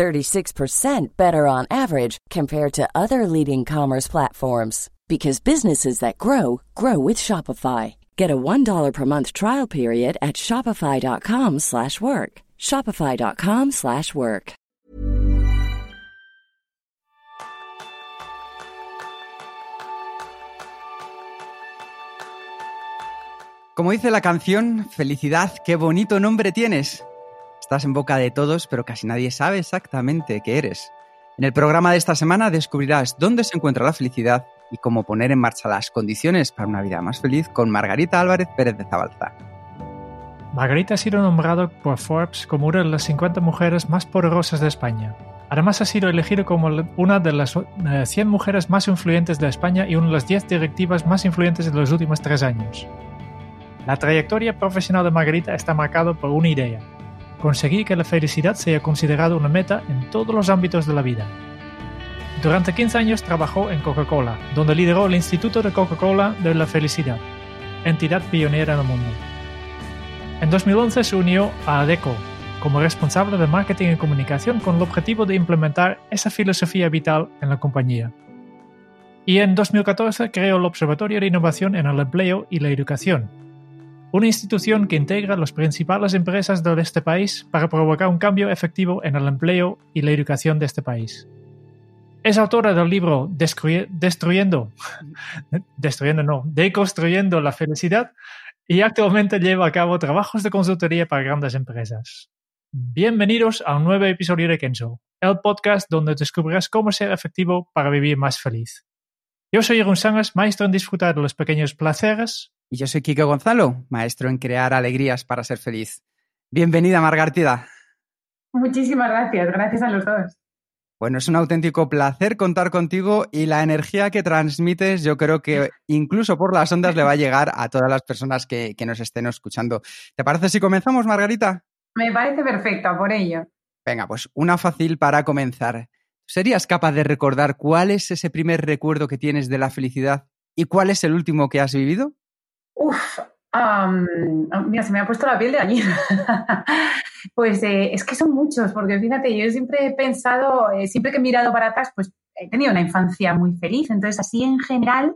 36% better on average compared to other leading commerce platforms because businesses that grow grow with Shopify. Get a $1 per month trial period at shopify.com/work. shopify.com/work. Como dice la canción, felicidad, qué bonito nombre tienes. Estás en boca de todos, pero casi nadie sabe exactamente qué eres. En el programa de esta semana descubrirás dónde se encuentra la felicidad y cómo poner en marcha las condiciones para una vida más feliz con Margarita Álvarez Pérez de Zabalza. Margarita ha sido nombrada por Forbes como una de las 50 mujeres más poderosas de España. Además ha sido elegida como una de las 100 eh, mujeres más influyentes de España y una de las 10 directivas más influyentes de los últimos tres años. La trayectoria profesional de Margarita está marcada por una idea, conseguir que la felicidad sea considerada una meta en todos los ámbitos de la vida. Durante 15 años trabajó en Coca-Cola, donde lideró el Instituto de Coca-Cola de la Felicidad, entidad pionera en el mundo. En 2011 se unió a ADECO como responsable de marketing y comunicación con el objetivo de implementar esa filosofía vital en la compañía. Y en 2014 creó el Observatorio de Innovación en el Empleo y la Educación, una institución que integra las principales empresas de este país para provocar un cambio efectivo en el empleo y la educación de este país. Es autora del libro Destruyendo, destruyendo no, Deconstruyendo la felicidad y actualmente lleva a cabo trabajos de consultoría para grandes empresas. Bienvenidos a un nuevo episodio de Kenzo, el podcast donde descubrirás cómo ser efectivo para vivir más feliz. Yo soy Jeroen Sangas, maestro en disfrutar de los pequeños placeres. Y yo soy Kike Gonzalo, maestro en crear alegrías para ser feliz. Bienvenida, Margartida. Muchísimas gracias, gracias a los dos. Bueno, es un auténtico placer contar contigo y la energía que transmites yo creo que incluso por las ondas le va a llegar a todas las personas que, nos estén escuchando. ¿Te parece si comenzamos, Margarita? Me parece perfecto, por ello. Venga, pues una fácil para comenzar. ¿Serías capaz de recordar cuál es ese primer recuerdo que tienes de la felicidad y cuál es el último que has vivido? Uf, mira, se me ha puesto la piel de gallina. pues eh, es que son muchos, porque fíjate, yo siempre he pensado, eh, siempre que he mirado para atrás, pues he tenido una infancia muy feliz. Entonces, así en general,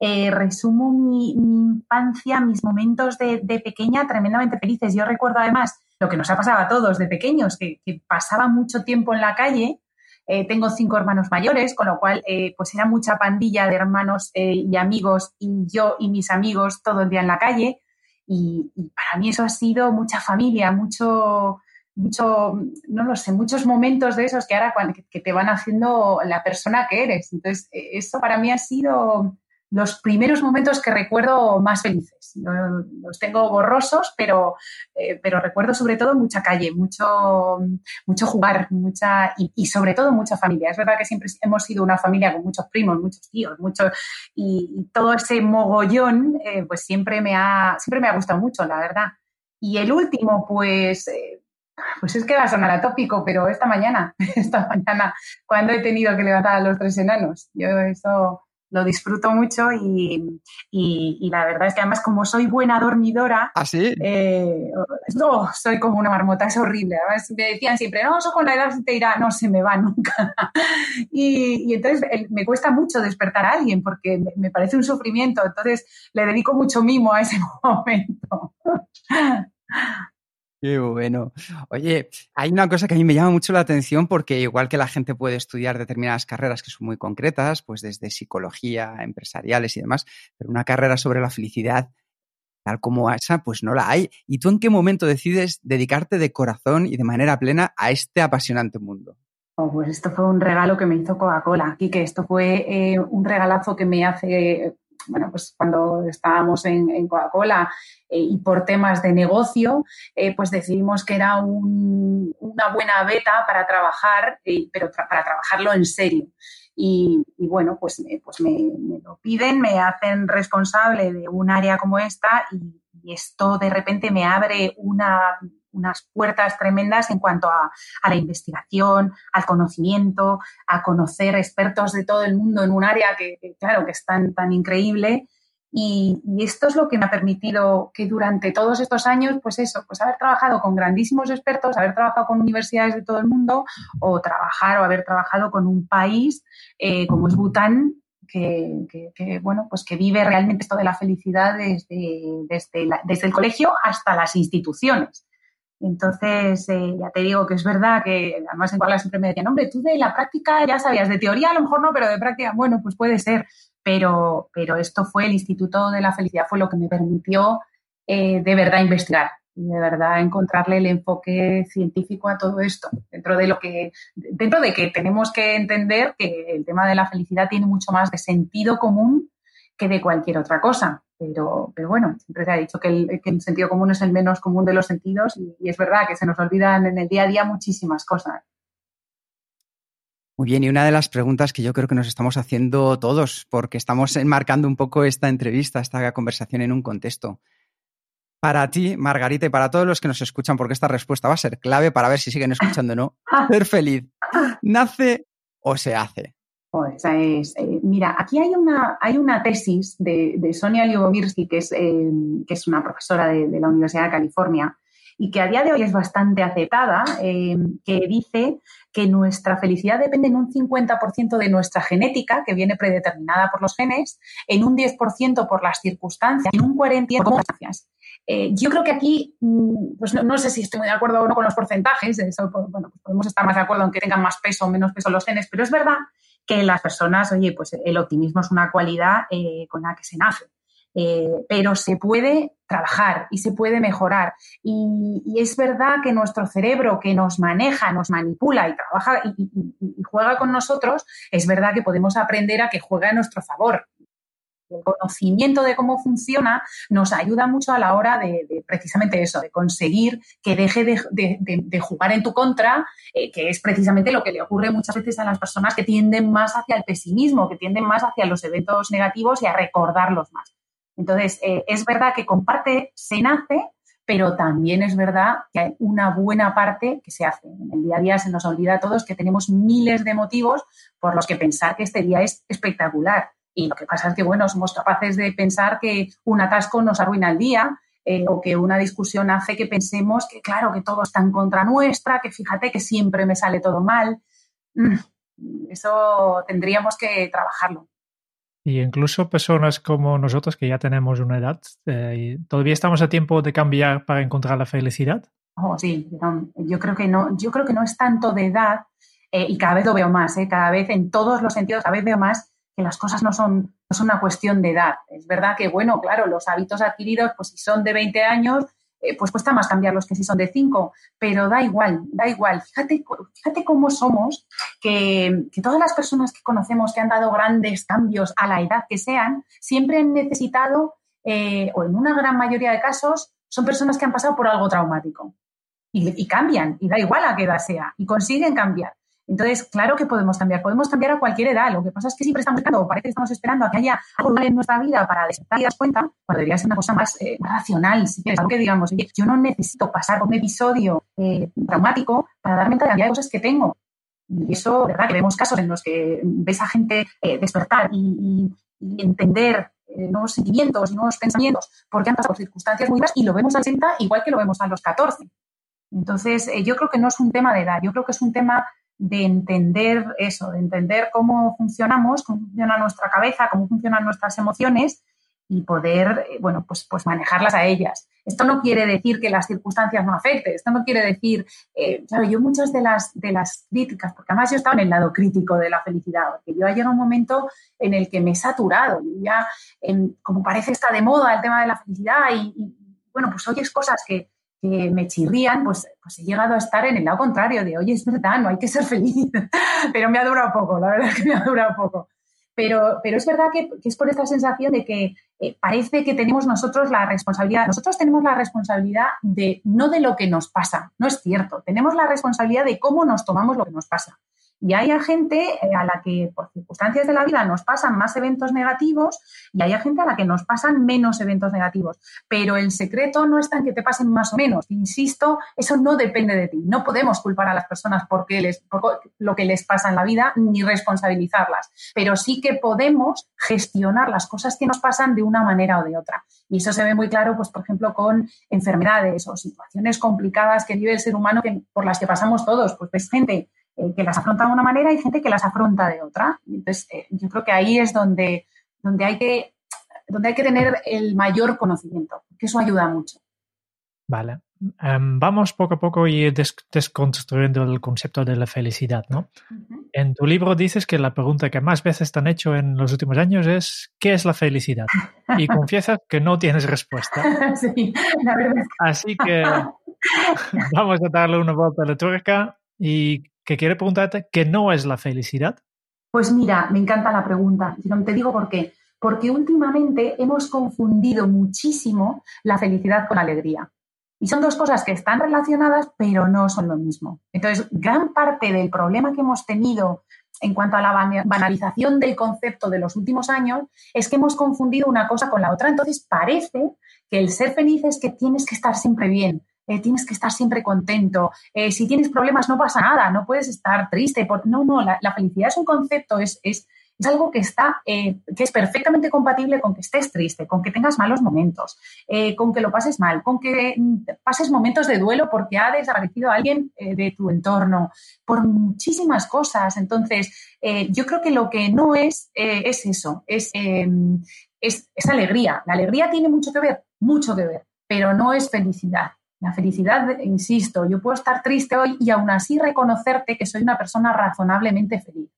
eh, resumo mi, infancia, mis momentos de, pequeña tremendamente felices. Yo recuerdo además lo que nos ha pasado a todos de pequeños, que, pasaba mucho tiempo en la calle. Tengo cinco hermanos mayores, con lo cual pues era mucha pandilla de hermanos y amigos y yo y mis amigos todo el día en la calle. Y, para mí eso ha sido mucha familia, mucho, mucho, no lo sé, muchos momentos de esos que ahora que te van haciendo la persona que eres. Entonces, eso para mí ha sido los primeros momentos que recuerdo más felices. Los tengo borrosos, pero, eh, pero recuerdo sobre todo mucha calle, mucho, mucho jugar, mucha y, sobre todo mucha familia. Es verdad que siempre hemos sido una familia con muchos primos, muchos tíos, muchos y, todo ese mogollón, eh, pues siempre me ha siempre me ha gustado mucho, la verdad. Y el último, pues eh, pues es que va a sonar atópico, pero esta mañana, esta mañana, cuando he tenido que levantar a los tres enanos, yo eso lo disfruto mucho y, la verdad es que además como soy buena dormidora, ¿Ah, eh, no, soy como una marmota, es horrible. Además me decían siempre, no, eso con la edad te irá, no se me va nunca. y, entonces me cuesta mucho despertar a alguien porque me, me parece un sufrimiento, entonces le dedico mucho mimo a ese momento. Qué bueno. Oye, hay una cosa que a mí me llama mucho la atención porque igual que la gente puede estudiar determinadas carreras que son muy concretas, pues desde psicología, empresariales y demás, pero una carrera sobre la felicidad tal como esa, pues no la hay. ¿Y tú en qué momento decides dedicarte de corazón y de manera plena a este apasionante mundo? Oh, pues esto fue un regalo que me hizo Coca-Cola y que esto fue eh, un regalazo que me hace bueno, pues cuando estábamos en, Coca-Cola eh, y por temas de negocio, eh, pues decidimos que era una buena beta para trabajar, eh, pero para trabajarlo en serio. Y, bueno, pues, pues me, lo piden, me hacen responsable de un área como esta y, esto de repente me abre unas puertas tremendas en cuanto a, la investigación, al conocimiento, a conocer expertos de todo el mundo en un área que, claro, que es tan, tan increíble y, esto es lo que me ha permitido que durante todos estos años, pues eso, pues haber trabajado con grandísimos expertos, haber trabajado con universidades de todo el mundo o trabajar o haber trabajado con un país eh, como es Bután, que, bueno, pues que vive realmente esto de la felicidad desde, desde, el colegio hasta las instituciones. Entonces, eh, ya te digo que es verdad que además en Kuala siempre me decían, hombre, tú de la práctica ya sabías, de teoría a lo mejor no, pero de práctica, bueno, pues puede ser pero, pero esto fue el Instituto de la Felicidad, fue lo que me permitió eh, de verdad investigar y de verdad encontrarle el enfoque científico a todo esto, dentro de lo que, dentro de que tenemos que entender que el tema de la felicidad tiene mucho más de sentido común que de cualquier otra cosa. Pero, pero bueno, siempre se ha dicho que el, que el, sentido común es el menos común de los sentidos y, y es verdad que se nos olvidan en el día a día muchísimas cosas. Muy bien, y una de las preguntas que yo creo que nos estamos haciendo todos, porque estamos enmarcando un poco esta entrevista, esta conversación en un contexto. Para ti, Margarita, y para todos los que nos escuchan, porque esta respuesta va a ser clave para ver si siguen escuchando o no, ser feliz, ¿nace o se hace? Pues es, eh, mira, aquí hay una, hay una tesis de, Sonia Lyubomirsky, que es, eh, que es una profesora de, la Universidad de California, y que a día de hoy es bastante aceptada, eh, que dice que nuestra felicidad depende en un 50% de nuestra genética, que viene predeterminada por los genes, en un 10% por las circunstancias, en un 40% por las circunstancias. Yo creo que aquí, mm, pues no, sé si estoy muy de acuerdo o no con los porcentajes, eso, bueno, pues podemos estar más de acuerdo en que tengan más peso o menos peso los genes, pero es verdad que las personas, oye, pues el optimismo es una cualidad eh, con la que se nace. Eh, pero se puede trabajar y se puede mejorar. Y, es verdad que nuestro cerebro que nos maneja, nos manipula y trabaja y, juega con nosotros, es verdad que podemos aprender a que juegue a nuestro favor. El conocimiento de cómo funciona nos ayuda mucho a la hora de, precisamente eso, de conseguir que deje de, jugar en tu contra, eh, que es precisamente lo que le ocurre muchas veces a las personas que tienden más hacia el pesimismo, que tienden más hacia los eventos negativos y a recordarlos más. Entonces, eh, es verdad que con parte se nace, pero también es verdad que hay una buena parte que se hace. En el día a día se nos olvida a todos que tenemos miles de motivos por los que pensar que este día es espectacular. Y lo que pasa es que, bueno, somos capaces de pensar que un atasco nos arruina el día eh, o que una discusión hace que pensemos que, claro, que todo está en contra nuestra, que fíjate que siempre me sale todo mal. Mm, eso tendríamos que trabajarlo. Y incluso personas como nosotros que ya tenemos una edad, eh, ¿todavía estamos a tiempo de cambiar para encontrar la felicidad? Oh, sí, yo creo que no, yo creo que no es tanto de edad, eh, y cada vez lo veo más, eh, cada vez en todos los sentidos, cada vez veo más que las cosas no son, no son una cuestión de edad. Es verdad que, bueno, claro, los hábitos adquiridos, pues si son de 20 años, eh, pues cuesta más cambiarlos que si son de cinco, pero da igual, da igual. Fíjate, fíjate cómo somos, que, todas las personas que conocemos que han dado grandes cambios a la edad que sean, siempre han necesitado, eh, o en una gran mayoría de casos, son personas que han pasado por algo traumático. Y, y cambian, y da igual a qué edad sea, y consiguen cambiar. Entonces, claro que podemos cambiar, podemos cambiar a cualquier edad. Lo que pasa es que siempre estamos esperando, parece que estamos esperando a que haya algo en nuestra vida para despertar y dar cuenta, cuando debería ser una cosa más, eh, racional, si quieres, algo que digamos, oye, yo no necesito pasar por un episodio eh, traumático para darme cuenta de la cantidad de cosas que tengo. Y eso, verdad, que vemos casos en los que ves a gente eh, despertar y, entender nuevos sentimientos y nuevos pensamientos porque han pasado por circunstancias muy duras y lo vemos a los 60 igual que lo vemos a los 14. Entonces, yo creo que no es un tema de edad, yo creo que es un tema de entender eso, de entender cómo funcionamos, cómo funciona nuestra cabeza, cómo funcionan nuestras emociones y poder, eh, bueno, pues, pues manejarlas a ellas. Esto no quiere decir que las circunstancias no afecten, esto no quiere decir, eh, claro, yo muchas de las, de las críticas, porque además yo estaba en el lado crítico de la felicidad, porque yo ha llegado un momento en el que me he saturado, ya, como parece está de moda el tema de la felicidad y, y bueno, pues oyes cosas que, que me chirrían, pues, pues he llegado a estar en el lado contrario de, oye, es verdad, no hay que ser feliz. pero me ha durado poco, la verdad es que me ha durado poco. Pero, pero es verdad que, es por esta sensación de que eh, parece que tenemos nosotros la responsabilidad. Nosotros tenemos la responsabilidad de no de lo que nos pasa, no es cierto. Tenemos la responsabilidad de cómo nos tomamos lo que nos pasa. Y hay gente eh, a la que por circunstancias de la vida nos pasan más eventos negativos y hay gente a la que nos pasan menos eventos negativos. Pero el secreto no está en que te pasen más o menos. Insisto, eso no depende de ti. No podemos culpar a las personas porque les, por lo que les pasa en la vida ni responsabilizarlas. Pero sí que podemos gestionar las cosas que nos pasan de una manera o de otra. Y eso se ve muy claro, pues, por ejemplo, con enfermedades o situaciones complicadas que vive el ser humano por las que pasamos todos. Pues ves gente eh, que las afronta de una manera y gente que las afronta de otra. Entonces, eh, yo creo que ahí es donde, donde, hay que, donde hay que tener el mayor conocimiento, que eso ayuda mucho. Vale. Em, vamos poco a poco y desconstruyendo el concepto de la felicidad, ¿no? En tu libro dices que la pregunta que más veces te han hecho en los últimos años es ¿qué es la felicidad? Y confiesas que no tienes respuesta. sí, la verdad. Así que vamos a darle una vuelta a la tuerca y que quiere preguntarte qué no es la felicidad. Pues mira, me encanta la pregunta. Te digo por qué. Porque últimamente hemos confundido muchísimo la felicidad con la alegría. Y son dos cosas que están relacionadas, pero no son lo mismo. Entonces, gran parte del problema que hemos tenido en cuanto a la banalización del concepto de los últimos años es que hemos confundido una cosa con la otra. Entonces, parece que el ser feliz es que tienes que estar siempre bien, eh, tienes que estar siempre contento. Eh, si tienes problemas, no pasa nada, no puedes estar triste. No, no, la, felicidad es un concepto, es, es es algo que está, eh, que es perfectamente compatible con que estés triste, con que tengas malos momentos, eh, con que lo pases mal, con que mm, pases momentos de duelo porque ha desaparecido alguien de tu entorno, por muchísimas cosas. Entonces, yo creo que lo que no es, es eso, es, es, es alegría. La alegría tiene mucho que ver, mucho que ver, pero no es felicidad. La felicidad, insisto, yo puedo estar triste hoy y aún así reconocerte que soy una persona razonablemente feliz.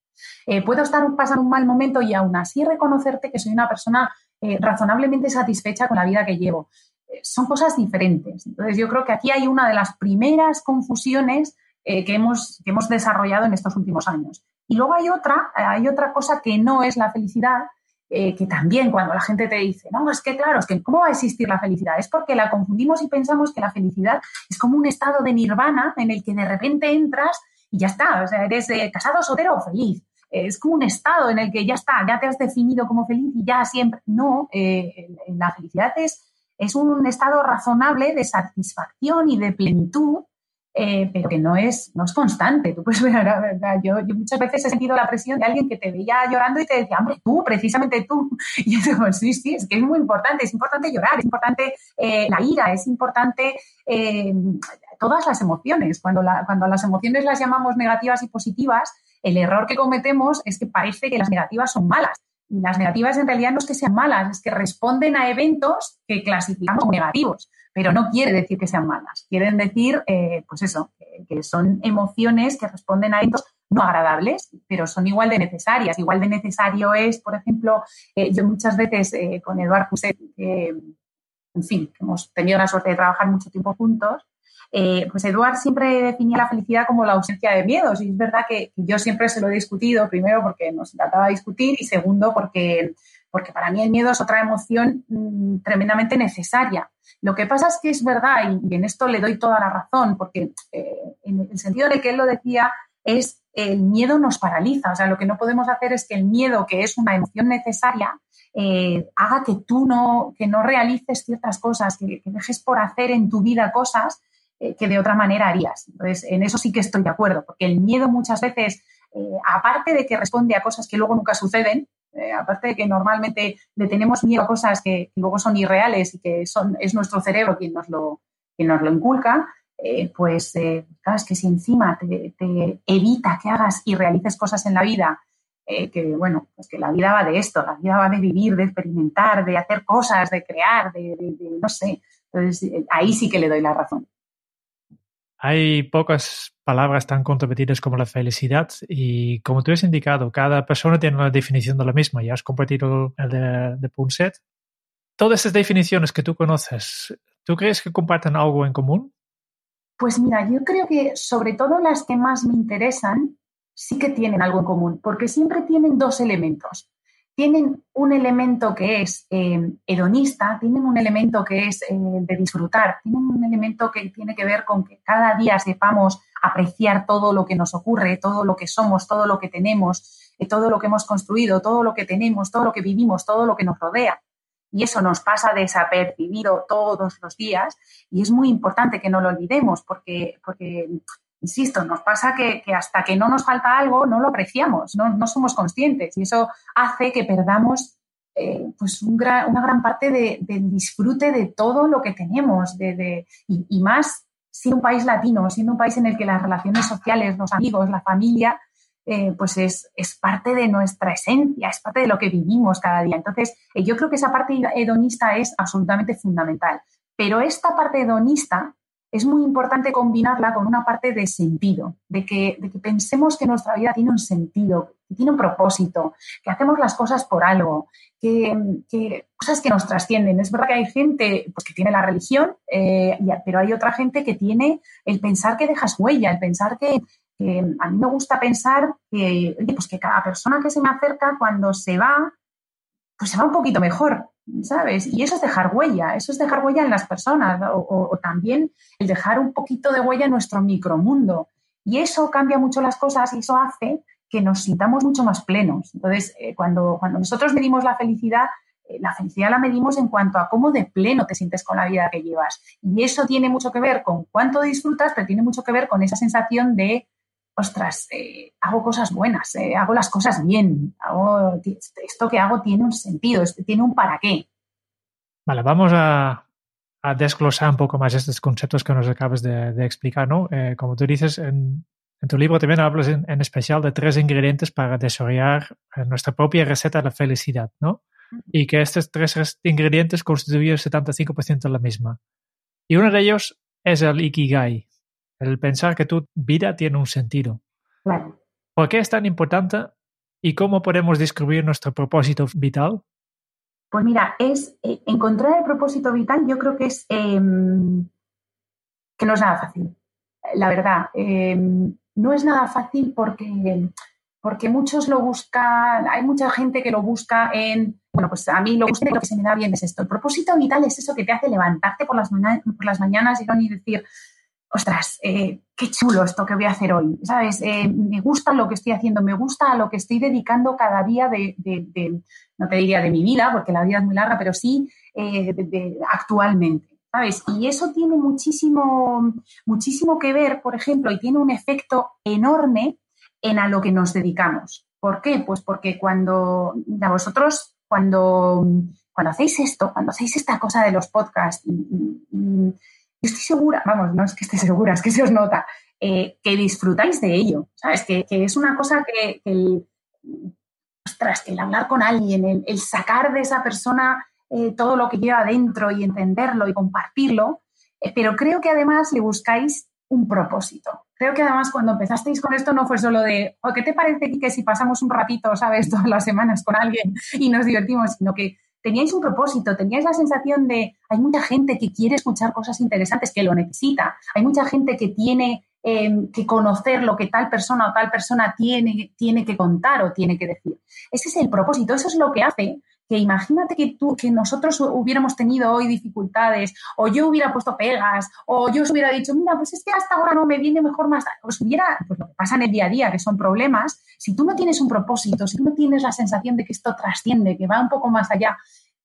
Eh, puedo estar pasando un mal momento y aún así reconocerte que soy una persona eh, razonablemente satisfecha con la vida que llevo. Eh, son cosas diferentes. Entonces, yo creo que aquí hay una de las primeras confusiones que, hemos, que hemos desarrollado en estos últimos años. Y luego hay otra, hay otra cosa que no es la felicidad, que también cuando la gente te dice, no, es que claro, es que ¿cómo va a existir la felicidad? Es porque la confundimos y pensamos que la felicidad es como un estado de nirvana en el que de repente entras y ya está, o sea, eres casado, soltero o feliz es como un estado en el que ya está, ya te has definido como feliz y ya siempre. No, eh, la felicidad es, es un estado razonable de satisfacción y de plenitud, eh, pero que no es, no es constante. Tú puedes ver, yo, yo, muchas veces he sentido la presión de alguien que te veía llorando y te decía, hombre, tú, precisamente tú. Y yo digo, sí, sí, es que es muy importante, es importante llorar, es importante eh, la ira, es importante todas las emociones. Cuando, cuando las emociones las llamamos negativas y positivas, el error que cometemos es que parece que las negativas son malas. Las negativas en realidad no es que sean malas, es que responden a eventos que clasificamos como negativos, pero no quiere decir que sean malas. Quieren decir, eh, pues eso, que, son emociones que responden a eventos no agradables, pero son igual de necesarias. Igual de necesario es, por ejemplo, eh, yo muchas veces eh, con Eduard Fuset, en fin, hemos tenido la suerte de trabajar mucho tiempo juntos, eh, pues Eduard siempre definía la felicidad como la ausencia de miedos y es verdad que yo siempre se lo he discutido, primero porque nos encantaba discutir y segundo porque, porque para mí el miedo es otra emoción mm, tremendamente necesaria. Lo que pasa es que es verdad y, en esto le doy toda la razón porque eh, en el sentido de que él lo decía es el miedo nos paraliza, o sea, lo que no podemos hacer es que el miedo, que es una emoción necesaria, eh, haga que tú no, que no realices ciertas cosas, que, dejes por hacer en tu vida cosas eh, que de otra manera harías. Entonces, en eso sí que estoy de acuerdo, porque el miedo muchas veces, aparte de que responde a cosas que luego nunca suceden, eh, aparte de que normalmente le tenemos miedo a cosas que, luego son irreales y que son, es nuestro cerebro quien nos lo, quien nos lo inculca, pues claro, es que si encima te, evita que hagas y realices cosas en la vida, que bueno, pues que la vida va de esto, la vida va de vivir, de experimentar, de hacer cosas, de crear, de, de no sé. Entonces, ahí sí que le doy la razón. Hay pocas palabras tan controvertidas como la felicidad y como tú has indicado, cada persona tiene una definición de la misma. Ya has compartido el de, de Punset. Todas esas definiciones que tú conoces, ¿tú crees que comparten algo en común? Pues mira, yo creo que sobre todo las que más me interesan sí que tienen algo en común, porque siempre tienen dos elementos. Tienen un elemento que es eh, hedonista, tienen un elemento que es eh, de disfrutar, tienen un elemento que tiene que ver con que cada día sepamos apreciar todo lo que nos ocurre, todo lo que somos, todo lo que tenemos, eh, todo lo que hemos construido, todo lo que tenemos, todo lo que vivimos, todo lo que nos rodea. Y eso nos pasa desapercibido todos los días y es muy importante que no lo olvidemos porque, porque insisto, nos pasa que, hasta que no nos falta algo no lo apreciamos, no, somos conscientes y eso hace que perdamos eh, pues una gran parte del disfrute de todo lo que tenemos de, y, más siendo un país latino, siendo un país en el que las relaciones sociales, los amigos, la familia, eh, pues es, es, parte de nuestra esencia, es parte de lo que vivimos cada día. Entonces, eh, yo creo que esa parte hedonista es absolutamente fundamental. Pero esta parte hedonista es muy importante combinarla con una parte de sentido, de que, pensemos que nuestra vida tiene un sentido, que tiene un propósito, que hacemos las cosas por algo, que, cosas que nos trascienden. Es verdad que hay gente pues, que tiene la religión, eh, pero hay otra gente que tiene el pensar que dejas huella, el pensar que, a mí me gusta pensar que, pues que cada persona que se me acerca cuando se va, pues se va un poquito mejor. ¿Sabes? Y eso es dejar huella, eso es dejar huella en las personas o, también el dejar un poquito de huella en nuestro micromundo. Y eso cambia mucho las cosas y eso hace que nos sintamos mucho más plenos. Entonces, eh, cuando, cuando nosotros medimos la felicidad, eh, la felicidad la medimos en cuanto a cómo de pleno te sientes con la vida que llevas. Y eso tiene mucho que ver con cuánto disfrutas, pero tiene mucho que ver con esa sensación de ostras, eh, hago cosas buenas, eh, hago las cosas bien, hago, esto que hago tiene un sentido, tiene un para qué. Vale, vamos a, desglosar un poco más estos conceptos que nos acabas de, explicar, ¿no? Eh, como tú dices, en, tu libro también hablas en, especial de tres ingredientes para desarrollar nuestra propia receta de la felicidad, ¿no? Y que estos tres ingredientes constituyen el 75% de la misma. Y uno de ellos es el Ikigai, el pensar que tu vida tiene un sentido. ¿Por qué es tan importante y cómo podemos descubrir nuestro propósito vital? Pues mira, es eh, encontrar el propósito vital, yo creo que es em, que no es nada fácil. La verdad, em, no es nada fácil porque, porque muchos lo buscan, hay mucha gente que lo busca en, bueno, pues a mí lo, lo que se me da bien es esto. El propósito vital es eso que te hace levantarte por las, por las mañanas y decir, ostras, eh, qué chulo esto que voy a hacer hoy, ¿sabes? Eh, me gusta lo que estoy haciendo, me gusta a lo que estoy dedicando cada día de, no te diría de mi vida, porque la vida es muy larga, pero sí eh, actualmente. ¿Sabes? Y eso tiene muchísimo, muchísimo que ver, por ejemplo, y tiene un efecto enorme en a lo que nos dedicamos. ¿Por qué? Pues porque cuando, a vosotros, cuando, cuando hacéis esto, cuando hacéis esta cosa de los podcasts y estoy segura, vamos, no es que esté segura, es que se os nota, eh, que disfrutáis de ello, ¿sabes? Que, es una cosa que, que el hablar con alguien, el, sacar de esa persona eh, todo lo que lleva dentro y entenderlo y compartirlo, eh, pero creo que además le buscáis un propósito. Creo que además cuando empezasteis con esto no fue solo de, ¿qué te parece que si pasamos un ratito, sabes, todas las semanas con alguien y nos divertimos? Sino que teníais un propósito, teníais la sensación de hay mucha gente que quiere escuchar cosas interesantes, que lo necesita, hay mucha gente que tiene eh, que conocer lo que tal persona o tal persona tiene, tiene que contar o tiene que decir. Ese es el propósito, eso es lo que hace que imagínate que tú, que nosotros hubiéramos tenido hoy dificultades, o yo hubiera puesto pegas, o yo os hubiera dicho, mira, pues es que hasta ahora no me viene mejor más, os hubiera, pues lo que pasa en el día a día, que son problemas, si tú no tienes un propósito, si tú no tienes la sensación de que esto trasciende, que va un poco más allá,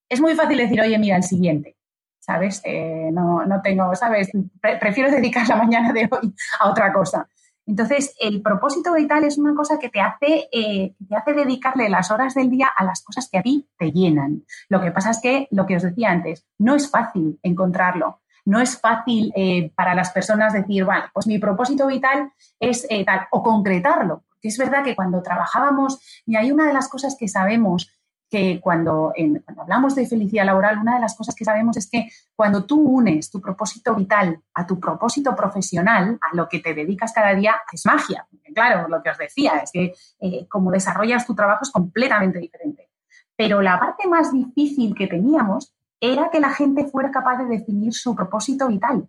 es muy fácil decir, oye, mira, el siguiente. ¿Sabes? Eh, no, no tengo, ¿sabes? prefiero dedicar la mañana de hoy a otra cosa. Entonces, el propósito vital es una cosa que te hace, eh, te hace dedicarle las horas del día a las cosas que a ti te llenan. Lo que pasa es que, lo que os decía antes, no es fácil encontrarlo. No es fácil eh, para las personas decir, vale, pues mi propósito vital es tal, o concretarlo. Porque es verdad que cuando trabajábamos, y hay una de las cosas que sabemos que cuando, hablamos de felicidad laboral, una de las cosas que sabemos es que cuando tú unes tu propósito vital a tu propósito profesional, a lo que te dedicas cada día, es magia. claro, lo que os decía es que eh, como desarrollas tu trabajo es completamente diferente. Pero la parte más difícil que teníamos era que la gente fuera capaz de definir su propósito vital.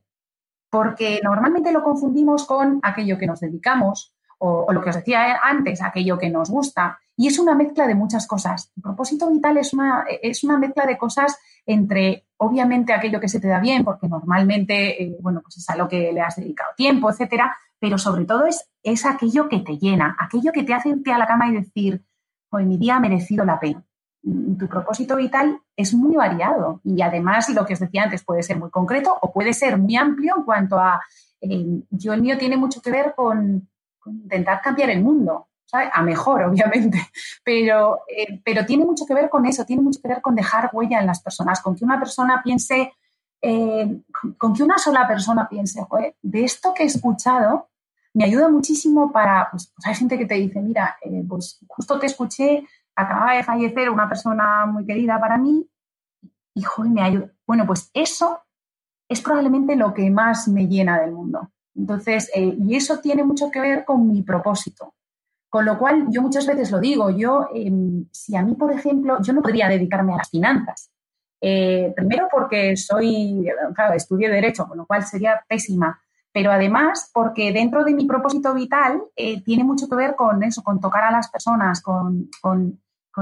Porque normalmente lo confundimos con aquello que nos dedicamos o, lo que os decía antes, aquello que nos gusta. Y es una mezcla de muchas cosas. El propósito vital es una, es una mezcla de cosas entre, obviamente, aquello que se te da bien, porque normalmente, eh, bueno, pues es a lo que le has dedicado tiempo, etcétera, pero sobre todo es, es aquello que te llena, aquello que te hace irte a la cama y decir, hoy mi día ha merecido la pena. Tu propósito vital es muy variado y además lo que os decía antes puede ser muy concreto o puede ser muy amplio en cuanto a, eh, yo el mío tiene mucho que ver con, intentar cambiar el mundo, a mejor, obviamente, pero, eh, pero tiene mucho que ver con eso, tiene mucho que ver con dejar huella en las personas, con que una persona piense, eh, con que una sola persona piense, de esto que he escuchado, me ayuda muchísimo para, pues, pues hay gente que te dice, mira, eh, pues justo te escuché, acaba de fallecer una persona muy querida para mí, y joder, me ayuda. Bueno, pues eso es probablemente lo que más me llena del mundo. Entonces, eh, y eso tiene mucho que ver con mi propósito. Con lo cual, yo muchas veces lo digo, yo, em, si a mí, por ejemplo, yo no podría dedicarme a las finanzas. Eh, primero porque soy, claro, estudio Derecho, con lo cual sería pésima pero además porque dentro de mi propósito vital eh, tiene mucho que ver con eso, con tocar a las personas, con,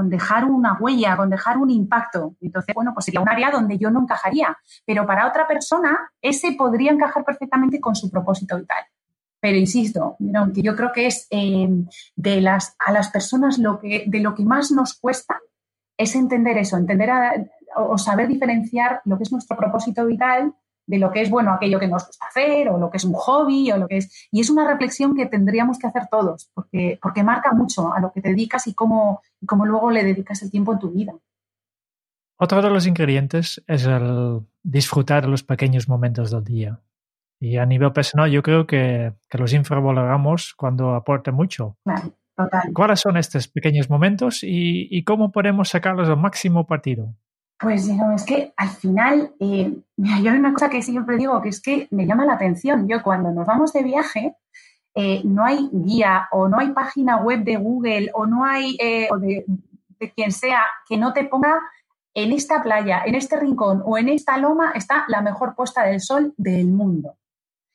dejar una huella, con dejar un impacto. Entonces, bueno, pues sería un área donde yo no encajaría, pero para otra persona ese podría encajar perfectamente con su propósito vital. Pero insisto, que yo creo que es eh, de las, a las personas lo que, de lo que más nos cuesta es entender eso, entender o saber diferenciar lo que es nuestro propósito vital de lo que es bueno aquello que nos gusta hacer o lo que es un hobby o lo que es y es una reflexión que tendríamos que hacer todos porque porque marca mucho a lo que te dedicas y cómo cómo luego le dedicas el tiempo en tu vida. Otro de los ingredientes es el disfrutar los pequeños momentos del día. Y a nivel personal yo creo que, que los infravaloramos cuando aporta mucho. Claro, total. ¿Cuáles son estos pequeños momentos y, y cómo podemos sacarlos al máximo partido? Pues es que al final, eh, yo hay una cosa que siempre digo, que es que me llama la atención. Yo cuando nos vamos de viaje, eh, no hay guía o no hay página web de Google o no hay, eh, o de, de, quien sea, que no te ponga en esta playa, en este rincón o en esta loma está la mejor puesta del sol del mundo.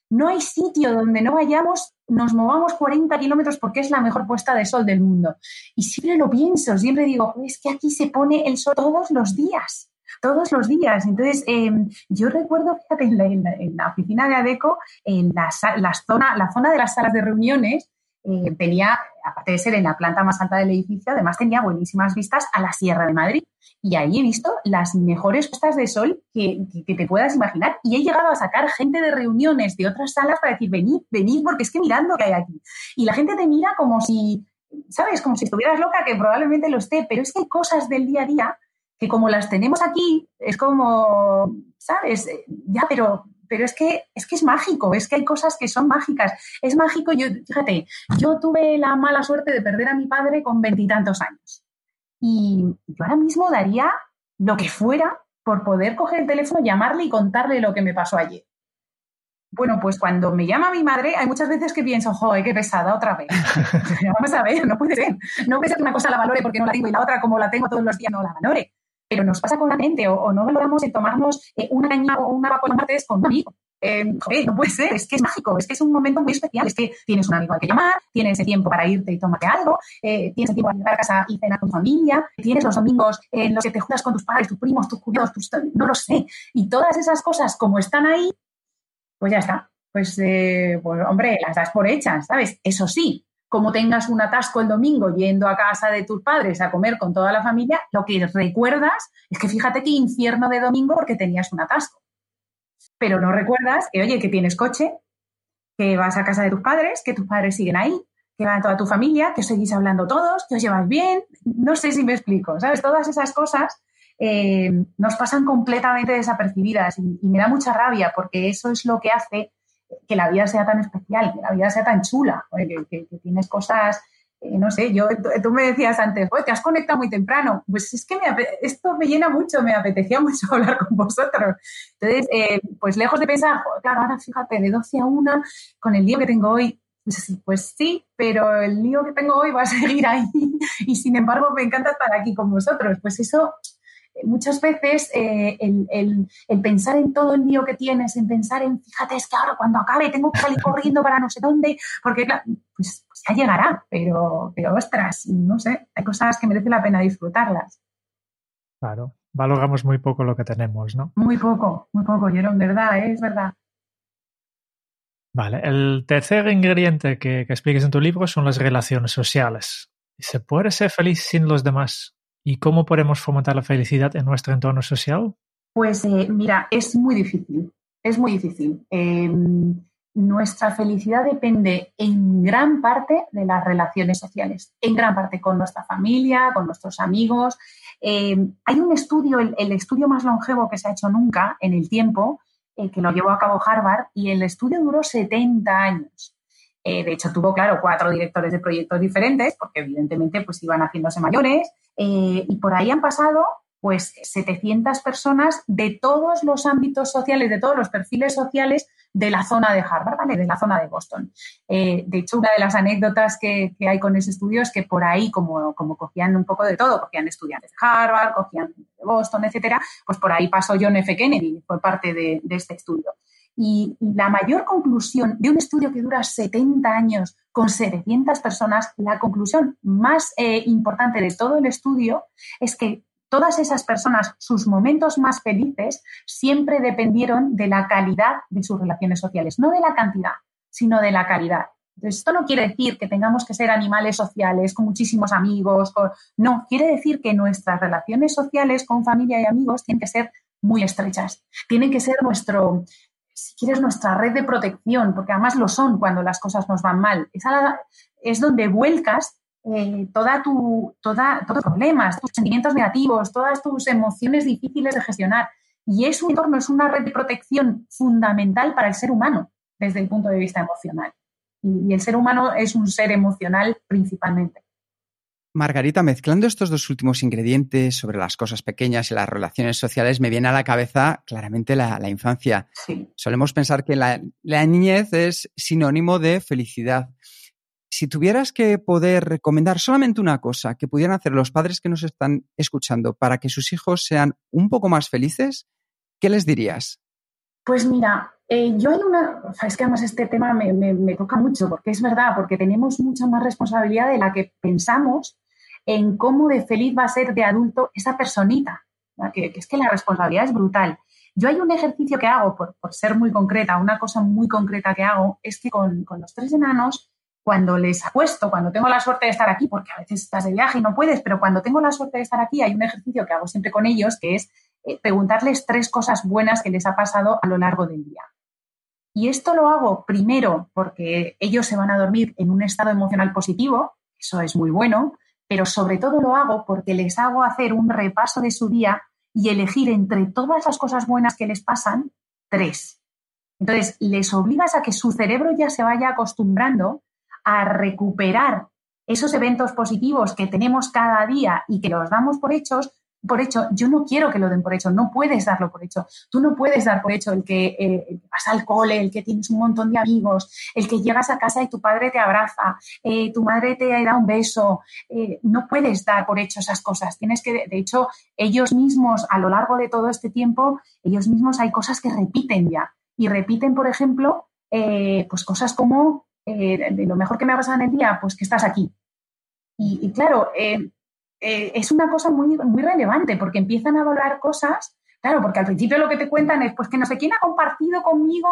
No hay sitio donde no vayamos, nos movamos 40 kilómetros porque es la mejor puesta de sol del mundo. Y siempre lo pienso, siempre digo, es que aquí se pone el sol todos los días todos los días. Entonces, em, yo recuerdo, fíjate, en la, oficina de ADECO, en la, zona, la zona de las salas de reuniones, eh, tenía, aparte de ser en la planta más alta del edificio, además tenía buenísimas vistas a la Sierra de Madrid. Y ahí he visto las mejores puestas de sol que, te puedas imaginar. Y he llegado a sacar gente de reuniones de otras salas para decir, venid, venid, porque es que mirando que hay aquí. Y la gente te mira como si, ¿sabes? Como si estuvieras loca, que probablemente lo esté, pero es que hay cosas del día a día que como las tenemos aquí, es como, ¿sabes? Ya, pero, pero es que, es que es mágico, es que hay cosas que son mágicas. Es mágico, yo, fíjate, yo tuve la mala suerte de perder a mi padre con veintitantos años. Y yo ahora mismo daría lo que fuera por poder coger el teléfono, llamarle y contarle lo que me pasó ayer. Bueno, pues cuando me llama mi madre, hay muchas veces que pienso, joder, qué pesada otra vez. Vamos a ver, no puede ser. No puede ser que una cosa la valore porque no la tengo y la otra, como la tengo todos los días, no la valore. Pero nos pasa con la mente, o, no valoramos en tomarnos eh, una caña o una vacuna martes con un amigo. Eh, joder, no puede ser, es que es mágico, es que es un momento muy especial, es que tienes un amigo al que llamar, tienes ese tiempo para irte y tomarte algo, eh, tienes el tiempo para llegar a casa y cenar con tu familia, tienes los domingos en los que te juntas con tus padres, tus primos, tus cuñados, tus, no lo sé. Y todas esas cosas, como están ahí, pues ya está. Pues, eh, pues hombre, las das por hechas, ¿sabes? Eso sí, como tengas un atasco el domingo yendo a casa de tus padres a comer con toda la familia, lo que recuerdas es que fíjate qué infierno de domingo porque tenías un atasco pero no recuerdas que, oye, que tienes coche, que vas a casa de tus padres, que tus padres siguen ahí, que van toda tu familia, que seguís hablando todos, que os lleváis bien. No sé si me explico, ¿sabes? Todas esas cosas eh, nos pasan completamente desapercibidas y, me da mucha rabia porque eso es lo que hace que la vida sea tan especial, que la vida sea tan chula, que tienes cosas eh, no sé, yo, tú me decías antes, te has conectado muy temprano. Pues es que esto me llena mucho, me apetecía mucho hablar con vosotros. Entonces, eh, pues lejos de pensar, claro, ahora fíjate, de 12 a 1, con el lío que tengo hoy, pues, pues sí, pero el lío que tengo hoy va a seguir ahí y sin embargo me encanta estar aquí con vosotros. Pues eso, muchas veces eh, el, pensar en todo el lío que tienes, en pensar en, fíjate, es que ahora cuando acabe tengo que salir corriendo para no sé dónde, porque pues, pues, ya llegará, pero, pero ostras, no sé, hay cosas que merece la pena disfrutarlas. Claro, valoramos muy poco lo que tenemos, ¿no? Muy poco, muy poco, en verdad, ¿eh? es verdad. Vale, el tercer ingrediente que, que expliques en tu libro son las relaciones sociales. ¿Se puede ser feliz sin los demás? ¿Y cómo podemos fomentar la felicidad en nuestro entorno social? Pues eh, mira, es muy difícil, es muy difícil. Em, nuestra felicidad depende en gran parte de las relaciones sociales, en gran parte con nuestra familia, con nuestros amigos. Em, hay un estudio, el, estudio más longevo que se ha hecho nunca en el tiempo, eh, que lo llevó a cabo Harvard, y el estudio duró 70 años. Eh, de hecho, tuvo, claro, cuatro directores de proyectos diferentes, porque evidentemente pues iban haciéndose mayores, eh, y por ahí han pasado pues 700 personas de todos los ámbitos sociales, de todos los perfiles sociales de la zona de Harvard, ¿vale? de la zona de Boston. Eh, de hecho, una de las anécdotas que, hay con ese estudio es que por ahí, como, como cogían un poco de todo, cogían estudiantes de Harvard, cogían de Boston, etcétera, pues por ahí pasó John F. Kennedy, fue parte de este estudio. Y la mayor conclusión de un estudio que dura 70 años con 700 personas, la conclusión más eh, importante de todo el estudio es que todas esas personas, sus momentos más felices, siempre dependieron de la calidad de sus relaciones sociales, no de la cantidad, sino de la calidad. Esto no quiere decir que tengamos que ser animales sociales con muchísimos amigos, no, quiere decir que nuestras relaciones sociales con familia y amigos tienen que ser muy estrechas, tienen que ser nuestro, si quieres, nuestra red de protección, porque además lo son cuando las cosas nos van mal. es donde vuelcas eh, toda tu, todos los problemas, tus sentimientos negativos, todas tus emociones difíciles de gestionar. Y es un entorno, es una red de protección fundamental para el ser humano desde el punto de vista emocional. y el ser humano es un ser emocional principalmente. Margarita, mezclando estos dos últimos ingredientes sobre las cosas pequeñas y las relaciones sociales, me viene a la cabeza claramente la, infancia. Solemos pensar que la, niñez es sinónimo de felicidad. Si tuvieras que poder recomendar solamente una cosa que pudieran hacer los padres que nos están escuchando para que sus hijos sean un poco más felices, ¿qué les dirías? Pues mira, eh, yo hay una, es que además este tema me, me, toca mucho, porque es verdad, porque tenemos mucha más responsabilidad de la que pensamos en cómo de feliz va a ser de adulto esa personita, que, es que la responsabilidad es brutal. Yo hay un ejercicio que hago, por, ser muy concreta, una cosa muy concreta que hago, es que con, los tres enanos, cuando les apuesto, cuando tengo la suerte de estar aquí, porque a veces estás de viaje y no puedes, pero cuando tengo la suerte de estar aquí, hay un ejercicio que hago siempre con ellos, que es eh, preguntarles tres cosas buenas que les ha pasado a lo largo del día. Y esto lo hago primero porque ellos se van a dormir en un estado emocional positivo, eso es muy bueno, pero sobre todo lo hago porque les hago hacer un repaso de su día y elegir entre todas las cosas buenas que les pasan, tres. Entonces, les obligas a que su cerebro ya se vaya acostumbrando a recuperar esos eventos positivos que tenemos cada día y que los damos por hechos por hecho, yo no quiero que lo den por hecho, no puedes darlo por hecho. Tú no puedes dar por hecho el que, eh, vas al cole, el que tienes un montón de amigos, el que llegas a casa y tu padre te abraza, eh, tu madre te da un beso. Eh, no puedes dar por hecho esas cosas. Tienes que, de hecho, ellos mismos a lo largo de todo este tiempo, ellos mismos hay cosas que repiten ya. Y repiten, por ejemplo, pues cosas como, de lo mejor que me ha pasado en el día, pues que estás aquí. Y, claro, es una cosa muy, muy relevante porque empiezan a valorar cosas Claro, porque al principio lo que te cuentan es pues que no sé quién ha compartido conmigo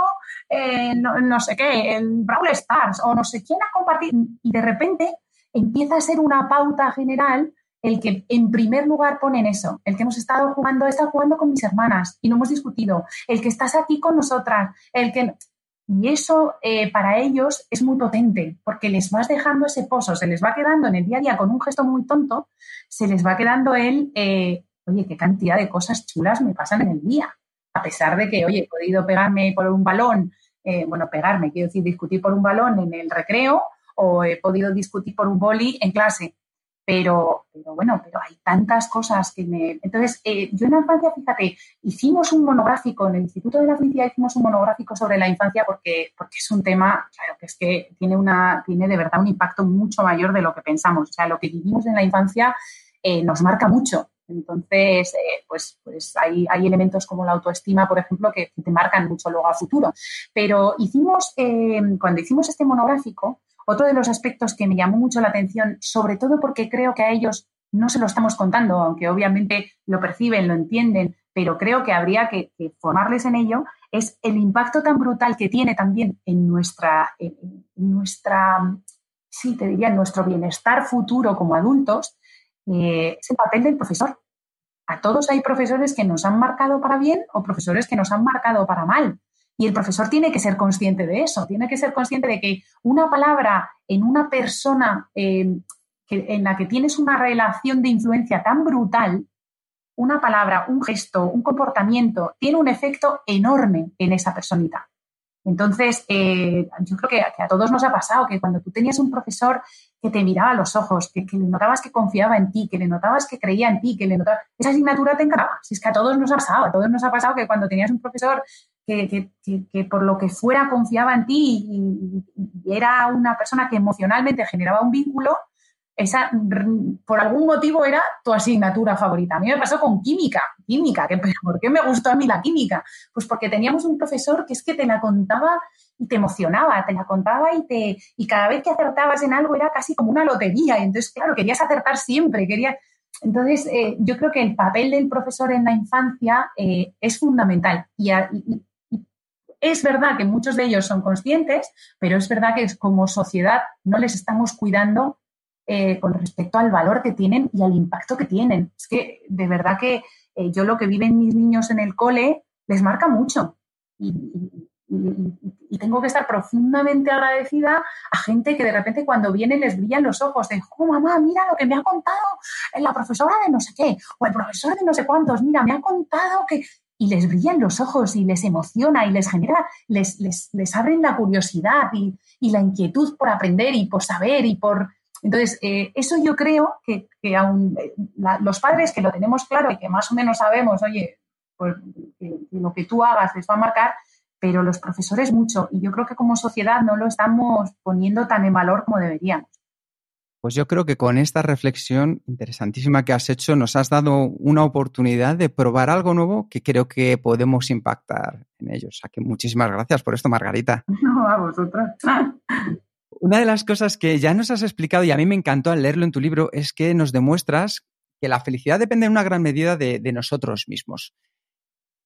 eh, no, sé qué, el Brawl Stars o no sé quién ha compartido y de repente empieza a ser una pauta general el que en primer lugar ponen eso, el que hemos estado jugando, he estado jugando con mis hermanas y no hemos discutido, el que estás aquí con nosotras, el que y eso eh, para ellos es muy potente, porque les vas dejando ese pozo, se les va quedando en el día a día con un gesto muy tonto, se les va quedando el, eh, oye, qué cantidad de cosas chulas me pasan en el día. A pesar de que, oye, he podido pegarme por un balón, eh, bueno, pegarme, quiero decir, discutir por un balón en el recreo o he podido discutir por un boli en clase. Pero, pero bueno, pero hay tantas cosas que me... Entonces, eh, yo en la infancia, fíjate, hicimos un monográfico, en el Instituto de la Felicidad hicimos un monográfico sobre la infancia porque, porque es un tema, claro, que es que tiene, una, tiene de verdad un impacto mucho mayor de lo que pensamos. O sea, lo que vivimos en la infancia eh, nos marca mucho. Entonces, eh, pues, pues hay, hay, elementos como la autoestima, por ejemplo, que, te marcan mucho luego a futuro. Pero hicimos, eh, cuando hicimos este monográfico, otro de los aspectos que me llamó mucho la atención, sobre todo porque creo que a ellos no se lo estamos contando, aunque obviamente lo perciben, lo entienden, pero creo que habría que, formarles en ello, es el impacto tan brutal que tiene también en nuestra, en nuestra sí, te diría, en nuestro bienestar futuro como adultos, eh, es el papel del profesor. A todos hay profesores que nos han marcado para bien o profesores que nos han marcado para mal. Y el profesor tiene que ser consciente de eso, tiene que ser consciente de que una palabra en una persona eh, en la que tienes una relación de influencia tan brutal, una palabra, un gesto, un comportamiento, tiene un efecto enorme en esa personita. Entonces, eh, yo creo que, a todos nos ha pasado que cuando tú tenías un profesor que te miraba a los ojos, que, le notabas que confiaba en ti, que le notabas que creía en ti, que le notabas, esa asignatura te encantaba. Si es que a todos nos ha pasado, a todos nos ha pasado que cuando tenías un profesor que, por lo que fuera confiaba en ti y, era una persona que emocionalmente generaba un vínculo, esa por algún motivo era tu asignatura favorita. A mí me pasó con química, química, que, ¿por qué me gustó a mí la química? Pues porque teníamos un profesor que es que te la contaba y te emocionaba, te la contaba y te y cada vez que acertabas en algo era casi como una lotería. Y entonces, claro, querías acertar siempre, querías... Entonces, eh, yo creo que el papel del profesor en la infancia eh, es fundamental y, es verdad que muchos de ellos son conscientes, pero es verdad que como sociedad no les estamos cuidando eh, con respecto al valor que tienen y al impacto que tienen. Es que de verdad que eh, yo lo que viven mis niños en el cole les marca mucho. Y, tengo que estar profundamente agradecida a gente que de repente cuando viene les brillan los ojos de, oh mamá, mira lo que me ha contado la profesora de no sé qué, o el profesor de no sé cuántos, mira, me ha contado que... Y les brillan los ojos y les emociona y les genera, les, les, les abren la curiosidad y, y la inquietud por aprender y por saber y por, entonces, eh, eso yo creo que, que aún eh, los padres que lo tenemos claro y que más o menos sabemos, oye, pues, que, lo que tú hagas les va a marcar, pero los profesores mucho. Y yo creo que como sociedad no lo estamos poniendo tan en valor como deberíamos. Pues yo creo que con esta reflexión interesantísima que has hecho nos has dado una oportunidad de probar algo nuevo que creo que podemos impactar en ellos. O sea que muchísimas gracias por esto, Margarita. No, a vosotros. Una de las cosas que ya nos has explicado y a mí me encantó al leerlo en tu libro es que nos demuestras que la felicidad depende en una gran medida de, nosotros mismos.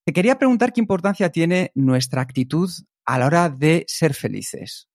Te quería preguntar qué importancia tiene nuestra actitud a la hora de ser felices.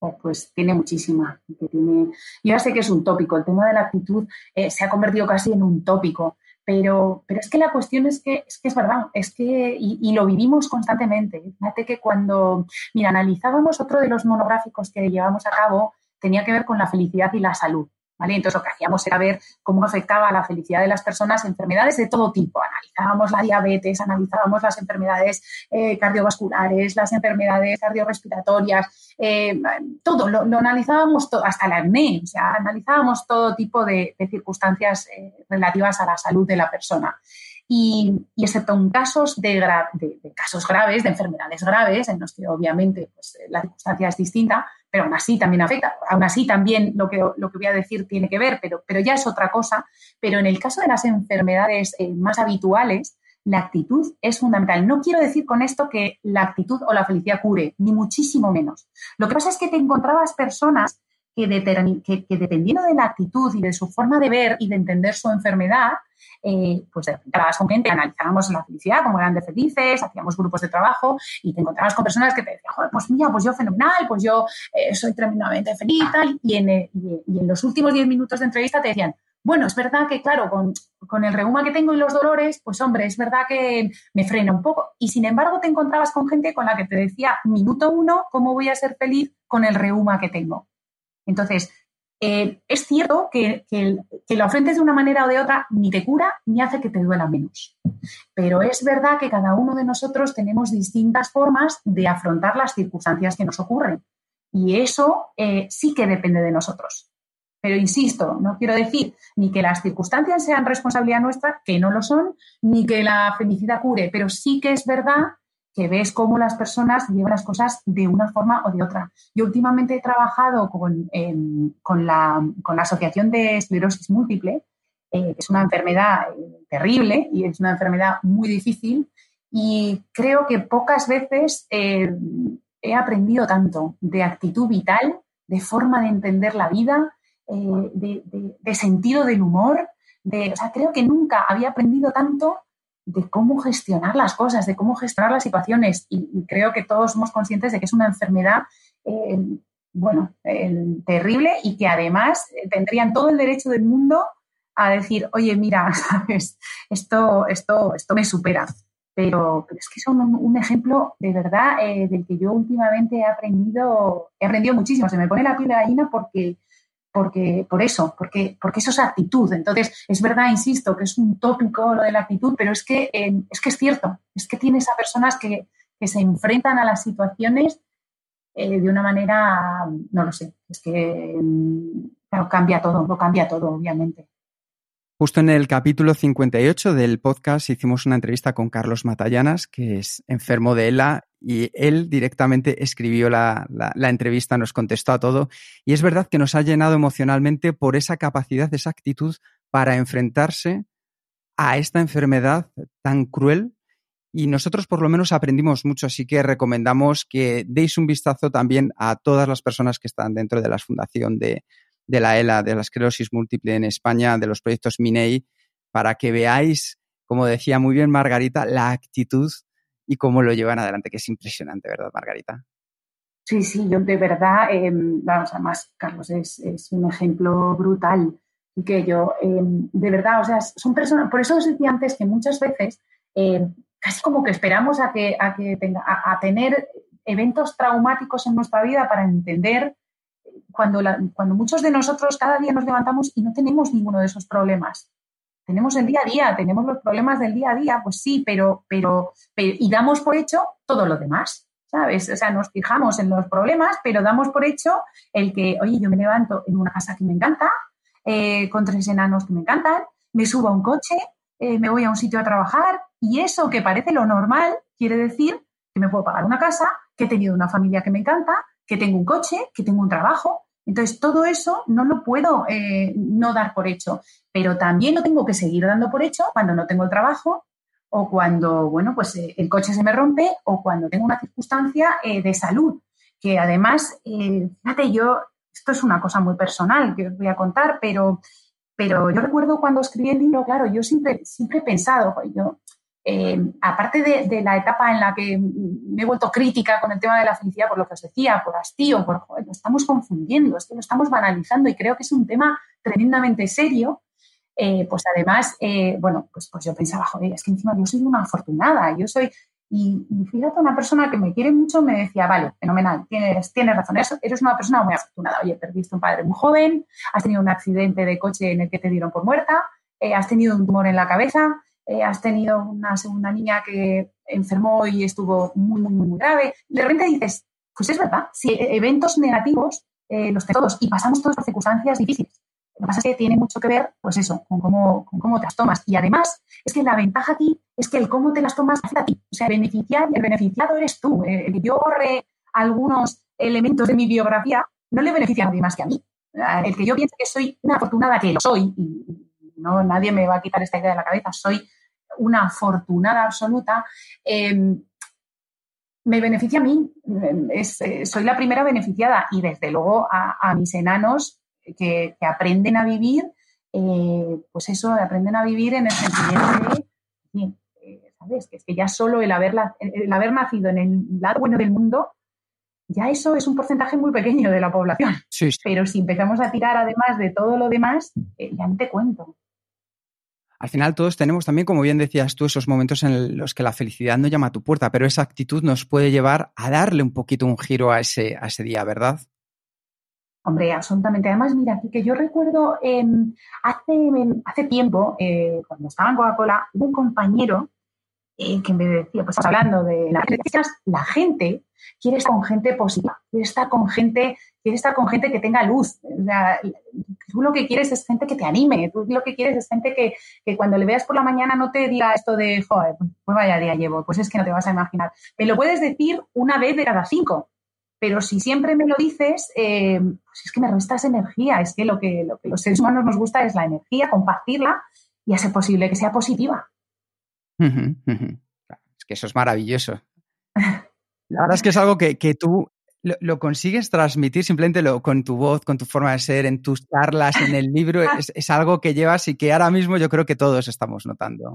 Oh, pues tiene muchísima. Tiene... Yo ya sé que es un tópico, el tema de la actitud eh, se ha convertido casi en un tópico. Pero, pero es que la cuestión es que es, que es verdad, es que, y, lo vivimos constantemente. Fíjate que cuando, mira, analizábamos otro de los monográficos que llevamos a cabo, tenía que ver con la felicidad y la salud. Entonces lo que hacíamos era ver cómo afectaba la felicidad de las personas enfermedades de todo tipo. Analizábamos la diabetes, analizábamos las enfermedades eh, cardiovasculares, las enfermedades cardiorrespiratorias, eh, todo, lo, analizábamos todo, hasta el acné, o sea, analizábamos todo tipo de, circunstancias eh, relativas a la salud de la persona. Y, excepto en casos de, casos graves, de enfermedades graves, en los que obviamente pues, la circunstancia es distinta, pero aún así también afecta. Aún así también lo que, lo que voy a decir tiene que ver, pero, pero ya es otra cosa. Pero en el caso de las enfermedades eh, más habituales, la actitud es fundamental. No quiero decir con esto que la actitud o la felicidad cure, ni muchísimo menos. Lo que pasa es que te encontrabas personas que, dependiendo de la actitud y de su forma de ver y de entender su enfermedad, eh, pues te encontrabas con gente, analizábamos la felicidad, como eran de felices, hacíamos grupos de trabajo y te encontrabas con personas que te decían, pues mira, pues yo fenomenal, pues yo eh, soy tremendamente feliz tal, y, en, y, en los últimos 10 minutos de entrevista te decían, bueno, es verdad que, claro, con, el reuma que tengo y los dolores, pues hombre, es verdad que me frena un poco. Y sin embargo, te encontrabas con gente con la que te decía, minuto uno, ¿cómo voy a ser feliz con el reuma que tengo? Entonces, eh, es cierto que, lo ofreces de una manera o de otra ni te cura ni hace que te duela menos. Pero es verdad que cada uno de nosotros tenemos distintas formas de afrontar las circunstancias que nos ocurren. Y eso eh, sí que depende de nosotros. Pero insisto, no quiero decir ni que las circunstancias sean responsabilidad nuestra, que no lo son, ni que la felicidad cure, pero sí que es verdad que ves cómo las personas llevan las cosas de una forma o de otra. Yo últimamente he trabajado con, con, la, con la, Asociación de Esclerosis Múltiple, eh, que es una enfermedad eh, terrible y es una enfermedad muy difícil y creo que pocas veces eh, he aprendido tanto de actitud vital, de forma de entender la vida, eh, de, sentido del humor. De, o sea, creo que nunca había aprendido tanto de cómo gestionar las cosas, de cómo gestionar las situaciones. Y, creo que todos somos conscientes de que es una enfermedad, eh, bueno, terrible y que además tendrían todo el derecho del mundo a decir, oye, mira, sabes, esto, esto, esto me supera pero, es que son un, ejemplo de verdad eh, del que yo últimamente he aprendido, he aprendido muchísimo. Se me pone la piel de gallina porque, porque, por eso, porque, porque eso es actitud. Entonces, es verdad, insisto, que es un tópico lo de la actitud, pero es que, eh, es, que es cierto, es que tienes a personas que, que se enfrentan a las situaciones eh, de una manera, no lo sé, es que mm, cambia todo, lo cambia todo, obviamente. Justo en el capítulo 58 del podcast hicimos una entrevista con Carlos Matallanas, que es enfermo de ELA, y él directamente escribió la, entrevista, nos contestó a todo. Y es verdad que nos ha llenado emocionalmente por esa capacidad, esa actitud para enfrentarse a esta enfermedad tan cruel. Y nosotros por lo menos aprendimos mucho, así que recomendamos que deis un vistazo también a todas las personas que están dentro de la fundación de, de la ELA, de la esclerosis múltiple en España, de los proyectos MINEI, para que veáis, como decía muy bien Margarita, la actitud y cómo lo llevan adelante, que es impresionante, ¿verdad, Margarita? Sí, sí, yo de verdad, em, vamos, además, Carlos es, un ejemplo brutal. Que yo, em, de verdad, o sea, son personas, por eso os decía antes que muchas veces em, casi como que esperamos a, que, a, que tenga, a tener eventos traumáticos en nuestra vida para entender cuando, cuando muchos de nosotros cada día nos levantamos y no tenemos ninguno de esos problemas. Tenemos el día a día, tenemos los problemas del día a día, pues sí, pero, pero, y damos por hecho todo lo demás, ¿sabes? O sea, nos fijamos en los problemas, pero damos por hecho el que, oye, yo me levanto en una casa que me encanta, eh, con tres enanos que me encantan, me subo a un coche, eh, me voy a un sitio a trabajar y eso que parece lo normal quiere decir que me puedo pagar una casa, que he tenido una familia que me encanta, que tengo un coche, que tengo un trabajo. Entonces, todo eso no lo puedo eh, no dar por hecho, pero también lo tengo que seguir dando por hecho cuando no tengo el trabajo o cuando, bueno, pues eh, el coche se me rompe o cuando tengo una circunstancia eh, de salud, que además, fíjate, yo, esto es una cosa muy personal que os voy a contar, pero, pero yo recuerdo cuando escribí el libro, claro, yo siempre, siempre he pensado, yo, eh, aparte de, la etapa en la que me he vuelto crítica con el tema de la felicidad, por lo que os decía, por hastío, por joder, lo estamos confundiendo, es que lo estamos banalizando y creo que es un tema tremendamente serio. Eh, pues además, eh, bueno, pues, pues yo pensaba, joder, es que encima yo soy una afortunada, yo soy, y, fíjate, una persona que me quiere mucho me decía, vale, fenomenal, tienes, tienes razón, eres una persona muy afortunada, oye, perdiste un padre muy joven, has tenido un accidente de coche en el que te dieron por muerta, has tenido un tumor en la cabeza, eh, has tenido una segunda niña que enfermó y estuvo muy, muy, muy grave. De repente dices, pues es verdad, si eventos negativos eh, los tenemos todos y pasamos todas por circunstancias difíciles. Lo que pasa es que tiene mucho que ver, pues eso, con cómo, cómo te las tomas. Y además, es que la ventaja aquí es que el cómo te las tomas hace a ti. O sea, el, beneficiar, el beneficiado eres tú. Eh, el que yo borre algunos elementos de mi biografía no le beneficia a nadie más que a mí. El que yo piense que soy una afortunada, que lo soy, y no, nadie me va a quitar esta idea de la cabeza, soy una afortunada absoluta, em, me beneficia a mí. Eh, soy la primera beneficiada y desde luego a, mis enanos que, aprenden a vivir, eh, pues eso, aprenden a vivir en el sentimiento de, eh, ¿sabes? Que es que ya solo el haber, el haber nacido en el lado bueno del mundo, ya eso es un porcentaje muy pequeño de la población. Pero si empezamos a tirar además de todo lo demás, ya no te cuento al final todos tenemos también, como bien decías tú, esos momentos en los que la felicidad no llama a tu puerta, pero esa actitud nos puede llevar a darle un poquito un giro a ese, a ese día, ¿verdad? Hombre, absolutamente. Además, mira, que yo recuerdo em, hace, hace tiempo, eh, cuando estaba en Coca-Cola, hubo un compañero eh, que me decía, pues hablando de la, la gente quiere estar con gente positiva, quiere estar con gente, quiere estar con gente que tenga luz. tú lo que quieres es gente que te anime, tú lo que quieres es gente que, que cuando le veas por la mañana no te diga esto de, joder, pues vaya día llevo, pues es que no te vas a imaginar. Me lo puedes decir una vez de cada cinco, pero si siempre me lo dices, eh, pues es que me restas energía, es que lo, que lo que los seres humanos nos gusta es la energía, compartirla y a ser posible que sea positiva. Es que eso es maravilloso. La verdad es que es algo que, tú lo, consigues transmitir simplemente lo, con tu voz, con tu forma de ser, en tus charlas, en el libro. Es, algo que llevas y que ahora mismo yo creo que todos estamos notando.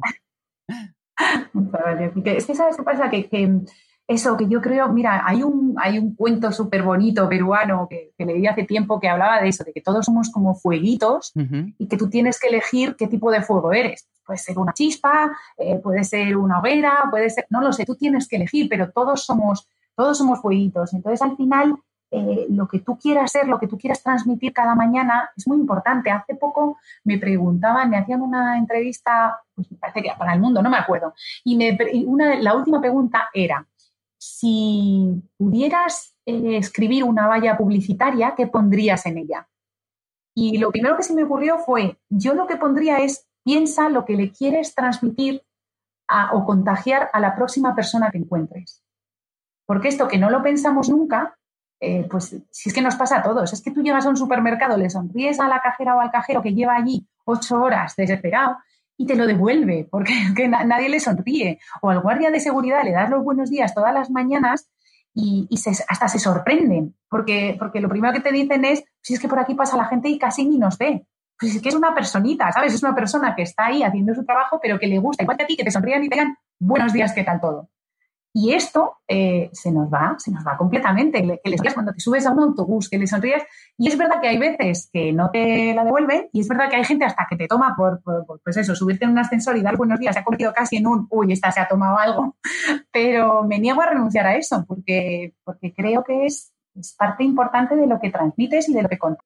Muchas gracias. Es que, ¿sabes qué pasa? Que, eso que yo creo, mira, hay un, hay un cuento súper bonito peruano que, que, leí hace tiempo que hablaba de eso, de que todos somos como fueguitos y que tú tienes que elegir qué tipo de fuego eres. Puede ser una chispa, eh, puede ser una hoguera, puede ser, no lo sé, tú tienes que elegir, pero todos somos, todos somos fueguitos. Entonces, al final, eh, lo que tú quieras ser, lo que tú quieras transmitir cada mañana es muy importante. Hace poco me preguntaban, me hacían una entrevista, pues me parece que para el mundo, no me acuerdo, y, me, una, la última pregunta era, si pudieras eh, escribir una valla publicitaria, ¿qué pondrías en ella? Y lo primero que se me ocurrió fue, yo lo que pondría es, piensa lo que le quieres transmitir o contagiar a la próxima persona que encuentres. Porque esto que no lo pensamos nunca, eh, pues si es que nos pasa a todos, es que tú llegas a un supermercado, le sonríes a la cajera o al cajero que lleva allí ocho horas desesperado y te lo devuelve porque nadie le sonríe. O al guardia de seguridad le das los buenos días todas las mañanas y, hasta se sorprenden porque, porque lo primero que te dicen es, si es que por aquí pasa la gente y casi ni nos ve. Pues es que es una personita, ¿sabes? Es una persona que está ahí haciendo su trabajo, pero que le gusta, igual que a ti, que te sonrían y te digan, buenos días, ¿qué tal todo? Y esto eh, se nos va, se nos va completamente. Que le sonrías cuando te subes a un autobús, que le sonríes. Y es verdad que hay veces que no te la devuelven y es verdad que hay gente hasta que te toma por, pues eso, subirte en un ascensor y dar buenos días. Se ha convertido casi en un, uy, esta se ha tomado algo. Pero me niego a renunciar a eso porque, porque creo que es, es parte importante de lo que transmites y de lo que contas.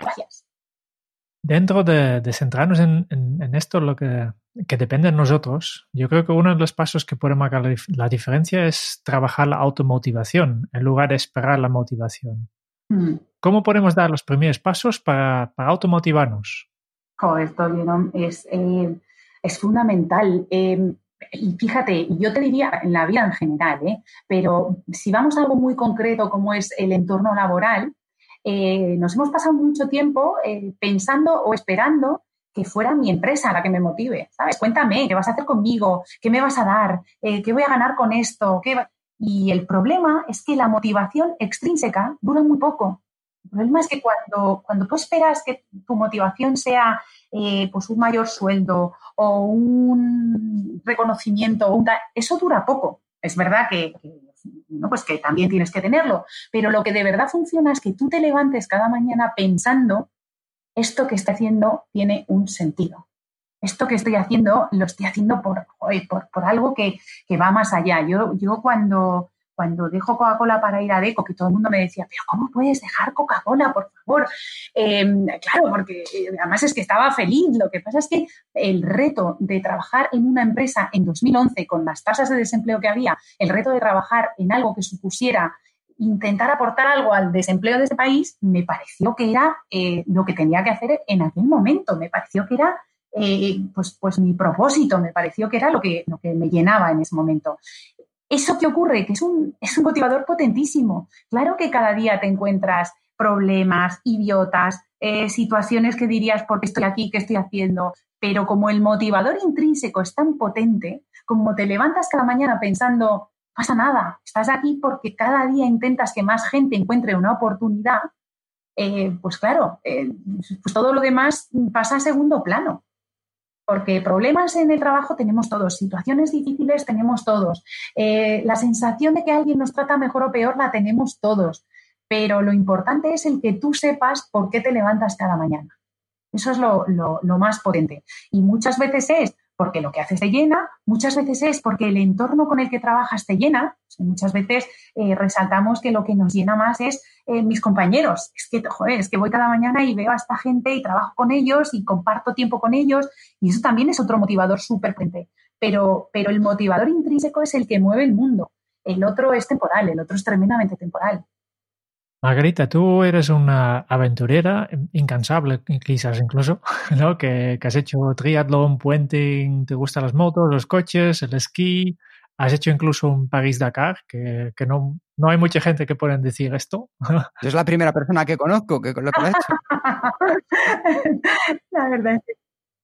Gracias. Dentro de, de centrarnos en, en, en, esto, lo que, que, depende de nosotros, yo creo que uno de los pasos que puede marcar la, la diferencia es trabajar la automotivación en lugar de esperar la motivación. Mm. ¿Cómo podemos dar los primeros pasos para, para automotivarnos? Esto es, eh, es fundamental. Eh, y fíjate, yo te diría en la vida en general, ¿eh? pero si vamos a algo muy concreto como es el entorno laboral, eh, nos hemos pasado mucho tiempo eh, pensando o esperando que fuera mi empresa la que me motive, ¿sabes? Cuéntame, ¿qué vas a hacer conmigo? ¿Qué me vas a dar? Eh, ¿Qué voy a ganar con esto? Y el problema es que la motivación extrínseca dura muy poco. El problema es que cuando, cuando tú esperas que tu motivación sea pues un mayor sueldo o un reconocimiento, eso dura poco. Es verdad que Pues que también tienes que tenerlo. Pero lo que de verdad funciona es que tú te levantes cada mañana pensando, esto que estoy haciendo tiene un sentido. Esto que estoy haciendo lo estoy haciendo por, por, algo que, que, va más allá. Yo, yo cuando, cuando dejo Coca-Cola para ir a Deco, que todo el mundo me decía, pero ¿cómo puedes dejar Coca-Cola, por favor? Em, claro, porque eh, además es que estaba feliz. Lo que pasa es que el reto de trabajar en una empresa en 2011, con las tasas de desempleo que había, el reto de trabajar en algo que supusiera intentar aportar algo al desempleo de ese país, me pareció que era eh, lo que tenía que hacer en aquel momento. Me pareció que era eh, pues, pues mi propósito, me pareció que era lo que, lo que me llenaba en ese momento. ¿Eso qué ocurre? Que es un, es un motivador potentísimo. Claro que cada día te encuentras problemas, idiotas, eh, situaciones que dirías, ¿por qué estoy aquí? ¿Qué estoy haciendo? pero como el motivador intrínseco es tan potente, como te levantas cada mañana pensando, pasa nada, estás aquí porque cada día intentas que más gente encuentre una oportunidad, eh, pues claro, eh, pues todo lo demás pasa a segundo plano. Porque problemas en el trabajo tenemos todos, situaciones difíciles tenemos todos, eh, la sensación de que alguien nos trata mejor o peor la tenemos todos, pero lo importante es el que tú sepas por qué te levantas cada mañana. Eso es lo, lo más potente. Y muchas veces es porque lo que haces te llena, muchas veces es porque el entorno con el que trabajas te llena, muchas veces eh, resaltamos que lo que nos llena más es eh, mis compañeros, es que, joder, es que voy cada mañana y veo a esta gente y trabajo con ellos y comparto tiempo con ellos y eso también es otro motivador súper potente, pero, pero el motivador intrínseco es el que mueve el mundo, el otro es temporal, el otro es tremendamente temporal. Margarita, tú eres una aventurera incansable, quizás incluso, ¿no? Que, has hecho triatlón, puenting, te gustan las motos, los coches, el esquí, has hecho incluso un París-Dakar, que, no, no hay mucha gente que pueda decir esto. Yo es la primera persona que conozco que lo que ha hecho. la verdad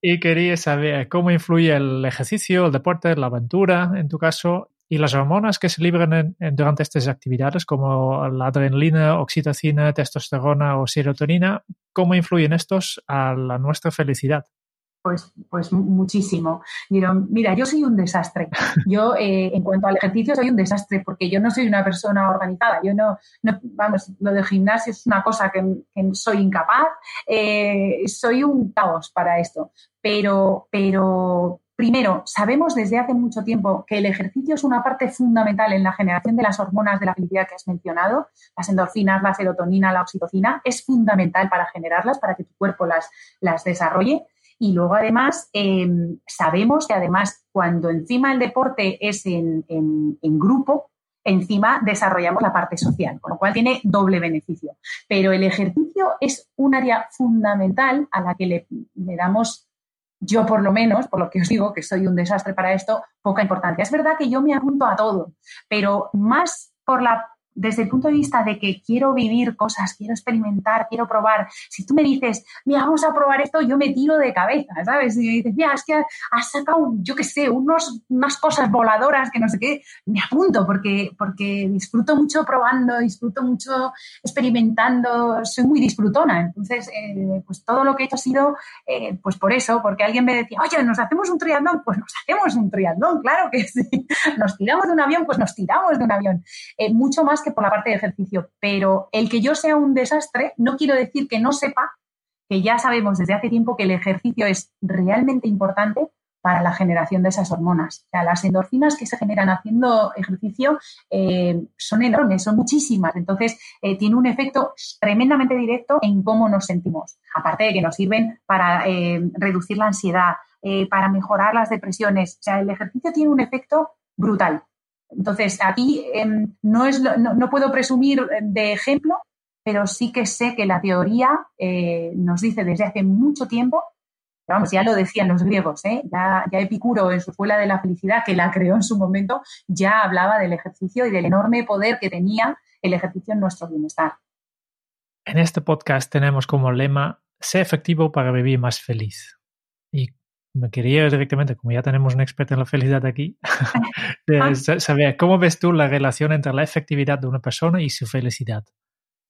Y quería saber cómo influye el ejercicio, el deporte, la aventura, en tu caso, y las hormonas que se liberan durante estas actividades, como la adrenalina, oxitocina, testosterona o serotonina, ¿cómo influyen estos a nuestra felicidad? Pues, pues muchísimo. Mira, yo soy un desastre. Yo, eh, en cuanto al ejercicio, soy un desastre porque yo no soy una persona organizada. Yo no, vamos, lo del gimnasio es una cosa que, soy incapaz. Eh, soy un caos para esto. Pero, pero, Primero, sabemos desde hace mucho tiempo que el ejercicio es una parte fundamental en la generación de las hormonas de la felicidad que has mencionado, las endorfinas, la serotonina, la oxitocina, es fundamental para generarlas, para que tu cuerpo las, las desarrolle. Y luego, además, em, sabemos que además cuando encima el deporte es en, grupo, encima desarrollamos la parte social, con lo cual tiene doble beneficio. Pero el ejercicio es un área fundamental a la que le, le damos yo por lo menos, por lo que os digo que soy un desastre para esto, poca importancia. Es verdad que yo me apunto a todo, pero más por la desde el punto de vista de que quiero vivir cosas, quiero experimentar, quiero probar. Si tú me dices, mira, vamos a probar esto, yo me tiro de cabeza, ¿sabes? Y me dices, mira, es que has sacado, yo qué sé, unos, unas cosas voladoras que no sé qué, me apunto porque, porque disfruto mucho probando, disfruto mucho experimentando, soy muy disfrutona. Entonces, eh, pues todo lo que he hecho ha sido, eh, pues por eso, porque alguien me decía, oye, ¿nos hacemos un triatlón? Pues nos hacemos un triatlón, claro que sí. Nos tiramos de un avión, pues nos tiramos de un avión. Eh, mucho más por la parte de ejercicio, pero el que yo sea un desastre no quiero decir que no sepa que ya sabemos desde hace tiempo que el ejercicio es realmente importante para la generación de esas hormonas. O sea, las endorfinas que se generan haciendo ejercicio eh, son enormes, son muchísimas. Entonces, eh, tiene un efecto tremendamente directo en cómo nos sentimos. Aparte de que nos sirven para eh, reducir la ansiedad, para mejorar las depresiones. O sea, el ejercicio tiene un efecto brutal. Entonces, aquí em, no, es no, puedo presumir de ejemplo, pero sí que sé que la teoría eh, nos dice desde hace mucho tiempo, vamos, ya lo decían los griegos, ¿eh? ya, ya Epicuro en su escuela de la felicidad, que la creó en su momento, ya hablaba del ejercicio y del enorme poder que tenía el ejercicio en nuestro bienestar. En este podcast tenemos como lema, sé efectivo para vivir más feliz. Y me quería directamente, como ya tenemos un experto en la felicidad aquí, ah. saber cómo ves tú la relación entre la efectividad de una persona y su felicidad.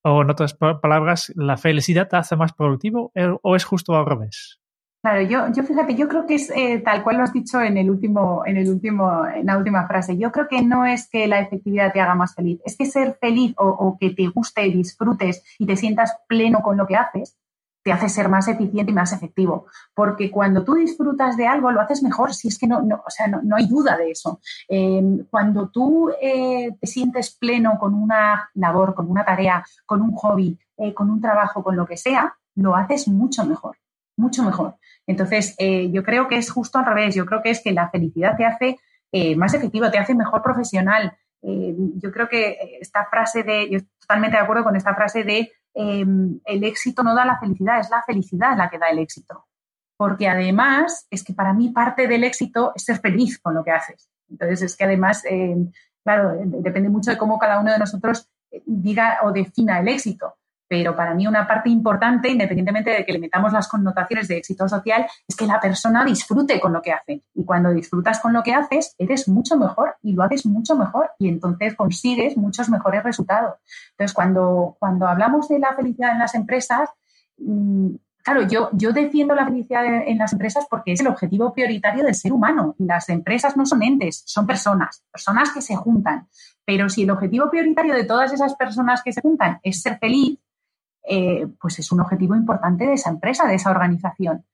O en otras palabras, ¿la felicidad te hace más productivo eh, o es justo al revés? Claro, yo, yo fíjate, yo creo que es eh, tal cual lo has dicho en el último, en el último, en la última frase. Yo creo que no es que la efectividad te haga más feliz, es que ser feliz o, o que te guste, disfrutes y te sientas pleno con lo que haces, te hace ser más eficiente y más efectivo. Porque cuando tú disfrutas de algo, lo haces mejor, si es que no, no o sea, no, hay duda de eso. Eh, cuando tú eh, te sientes pleno con una labor, con una tarea, con un hobby, eh, con un trabajo, con lo que sea, lo haces mucho mejor, mucho mejor. Entonces, yo creo que es justo al revés. Yo creo que es que la felicidad te hace más efectivo, te hace mejor profesional. yo creo que esta frase de, yo estoy totalmente de acuerdo con esta frase de Em, el éxito no da la felicidad, es la felicidad la que da el éxito. Porque además es que para mí parte del éxito es ser feliz con lo que haces. Entonces es que además, em, claro, depende mucho de cómo cada uno de nosotros eh, diga o defina el éxito. Pero para mí una parte importante, independientemente de que le metamos las connotaciones de éxito social, es que la persona disfrute con lo que hace. Y cuando disfrutas con lo que haces, eres mucho mejor y lo haces mucho mejor y entonces consigues muchos mejores resultados. Entonces, cuando, cuando hablamos de la felicidad en las empresas, mm, claro, yo, yo defiendo la felicidad en las empresas porque es el objetivo prioritario del ser humano. Las empresas no son entes, son personas, personas que se juntan. Pero si el objetivo prioritario de todas esas personas que se juntan es ser feliz, eh, pues es un objetivo importante de esa empresa, de esa organización.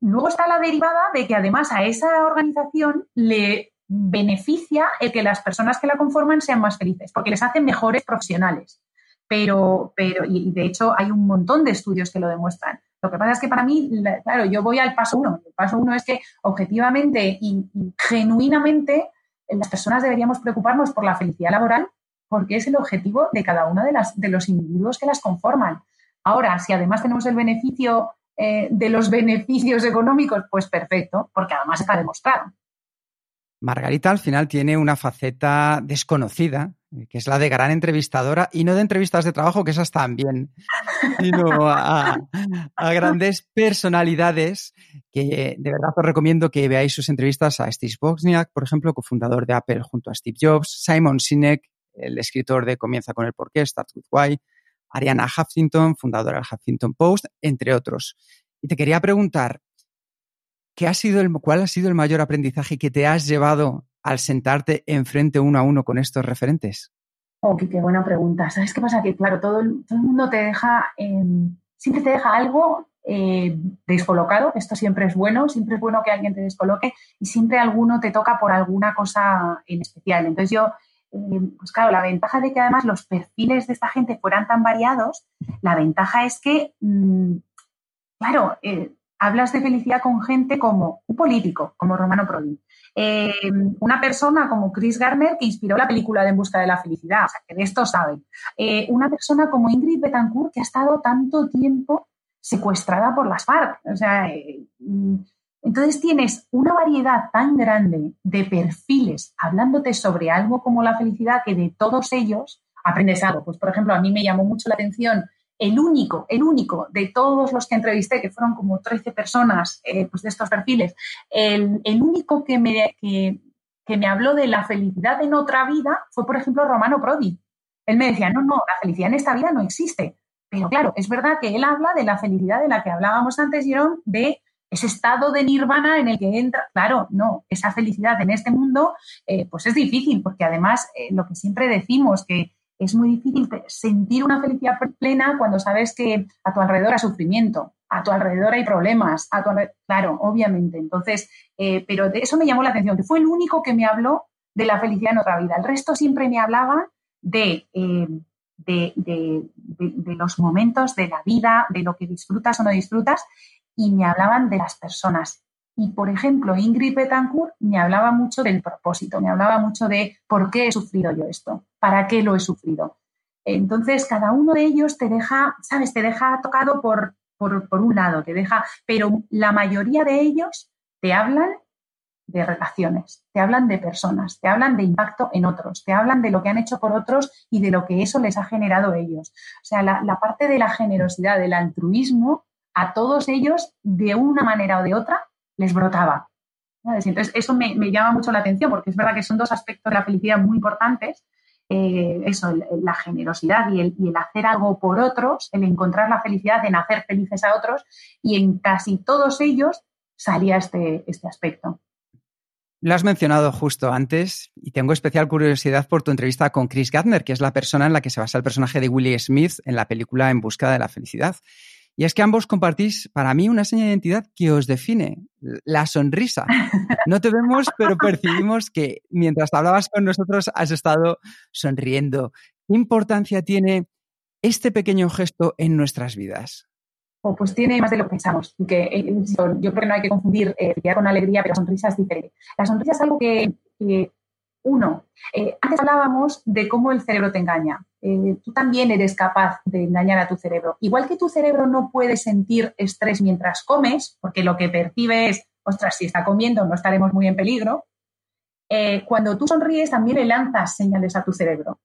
Luego está la derivada de que además a esa organización le beneficia el que las personas que la conforman sean más felices, porque les hacen mejores profesionales. Pero, pero, y de hecho hay un montón de estudios que lo demuestran. Lo que pasa es que para mí, claro, yo voy al paso uno. El paso uno es que objetivamente y genuinamente las personas deberíamos preocuparnos por la felicidad laboral porque es el objetivo de cada uno de, las, de los individuos que las conforman. Ahora, si además tenemos el beneficio eh, de los beneficios económicos, pues perfecto, porque además está demostrado. Margarita al final tiene una faceta desconocida, que es la de gran entrevistadora, y no de entrevistas de trabajo, que esas también, sino a, a, grandes personalidades que de verdad os recomiendo que veáis sus entrevistas a Steve Wozniak, por ejemplo, cofundador de Apple junto a Steve Jobs, Simon Sinek, el escritor de Comienza con el porqué, Starts with Why, Ariana Huffington, fundadora del Huffington Post, entre otros. Y te quería preguntar, ¿qué ha sido el, ¿cuál ha sido el mayor aprendizaje que te has llevado al sentarte enfrente uno a uno con estos referentes? Oh, qué, buena pregunta. ¿Sabes qué pasa? Que claro, todo el, mundo te deja, em, siempre te deja algo eh, descolocado. Esto siempre es bueno, siempre es bueno que alguien te descoloque y siempre alguno te toca por alguna cosa en especial. Entonces yo pues claro, la ventaja de que además los perfiles de esta gente fueran tan variados, la ventaja es que, mm, claro, eh, hablas de felicidad con gente como un político, como Romano Prodi, eh, una persona como Chris Garner, que inspiró la película de En busca de la felicidad, o sea, que de esto saben, una persona como Ingrid Betancourt, que ha estado tanto tiempo secuestrada por las FARC, o sea, mm, entonces tienes una variedad tan grande de perfiles hablándote sobre algo como la felicidad que de todos ellos aprendes algo. Pues, por ejemplo, a mí me llamó mucho la atención el único, el único de todos los que entrevisté, que fueron como 13 personas eh, pues de estos perfiles, el, único que me, que, que me habló de la felicidad en otra vida fue, por ejemplo, Romano Prodi. Él me decía, no, no, la felicidad en esta vida no existe. Pero claro, es verdad que él habla de la felicidad de la que hablábamos antes, Jerón, de ese estado de nirvana en el que entra, claro, no, esa felicidad en este mundo, eh, pues es difícil, porque además eh, lo que siempre decimos, que es muy difícil sentir una felicidad plena cuando sabes que a tu alrededor hay sufrimiento, a tu alrededor hay problemas, a tu claro, obviamente. Entonces, eh, pero de eso me llamó la atención, que fue el único que me habló de la felicidad en otra vida. El resto siempre me hablaba de, de, de, los momentos de la vida, de lo que disfrutas o no disfrutas, y me hablaban de las personas. Y, por ejemplo, Ingrid Betancourt me hablaba mucho del propósito, me hablaba mucho de por qué he sufrido yo esto, para qué lo he sufrido. Entonces, cada uno de ellos te deja, ¿sabes? Te deja tocado por, por, por un lado, te deja, pero la mayoría de ellos te hablan de relaciones, te hablan de personas, te hablan de impacto en otros, te hablan de lo que han hecho por otros y de lo que eso les ha generado ellos. O sea, la, la parte de la generosidad, del altruismo, a todos ellos, de una manera o de otra, les brotaba. Entonces, eso me, llama mucho la atención porque es verdad que son dos aspectos de la felicidad muy importantes. Eh, eso, la generosidad y el, y el, hacer algo por otros, el encontrar la felicidad en hacer felices a otros, y en casi todos ellos salía este, este aspecto. Lo has mencionado justo antes y tengo especial curiosidad por tu entrevista con Chris Gardner, que es la persona en la que se basa el personaje de Willie Smith en la película En busca de la felicidad. Y es que ambos compartís, para mí, una seña de identidad que os define, la sonrisa. No te vemos, pero percibimos que mientras hablabas con nosotros has estado sonriendo. ¿Qué importancia tiene este pequeño gesto en nuestras vidas? Oh, pues tiene más de lo que pensamos. Que, eh, yo creo que no hay que confundir eh, con alegría, pero sonrisa es diferente. La sonrisa es algo que, uno, eh, antes hablábamos de cómo el cerebro te engaña. Eh, tú también eres capaz de engañar a tu cerebro. Igual que tu cerebro no puede sentir estrés mientras comes, porque lo que percibe es, ostras, si está comiendo no estaremos muy en peligro, eh, cuando tú sonríes también le lanzas señales a tu cerebro.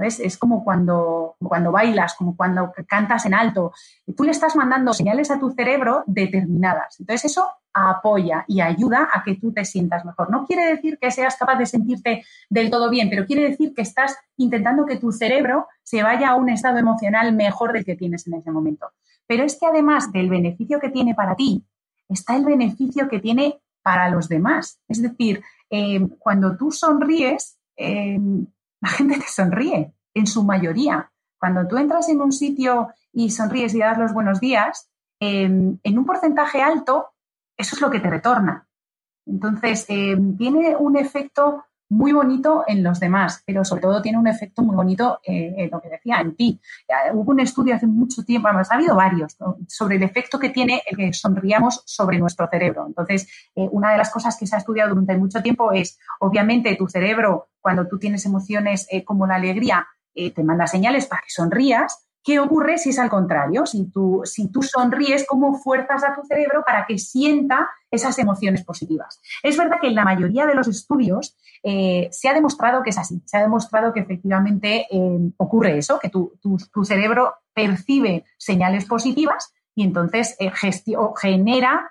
¿Sabes? Es como cuando, cuando bailas, como cuando cantas en alto. Tú le estás mandando señales a tu cerebro determinadas. Entonces eso apoya y ayuda a que tú te sientas mejor. No quiere decir que seas capaz de sentirte del todo bien, pero quiere decir que estás intentando que tu cerebro se vaya a un estado emocional mejor del que tienes en ese momento. Pero es que además del beneficio que tiene para ti, está el beneficio que tiene para los demás. Es decir, eh, cuando tú sonríes, eh, la gente te sonríe, en su mayoría. Cuando tú entras en un sitio y sonríes y das los buenos días, em, en un porcentaje alto, eso es lo que te retorna. Entonces, em, tiene un efecto muy bonito en los demás, pero sobre todo tiene un efecto muy bonito eh, en lo que decía, en ti. Eh, hubo un estudio hace mucho tiempo, además ha habido varios, sobre el efecto que tiene el que sonríamos sobre nuestro cerebro. Entonces, eh, una de las cosas que se ha estudiado durante mucho tiempo es, obviamente, tu cerebro, cuando tú tienes emociones como la alegría, te manda señales para que sonrías, ¿Qué ocurre si es al contrario? Si tú, si tú sonríes, ¿cómo fuerzas a tu cerebro para que sienta esas emociones positivas? Es verdad que en la mayoría de los estudios eh, se ha demostrado que es así, se ha demostrado que efectivamente eh, ocurre eso, que tu, cerebro percibe señales positivas y entonces eh, genera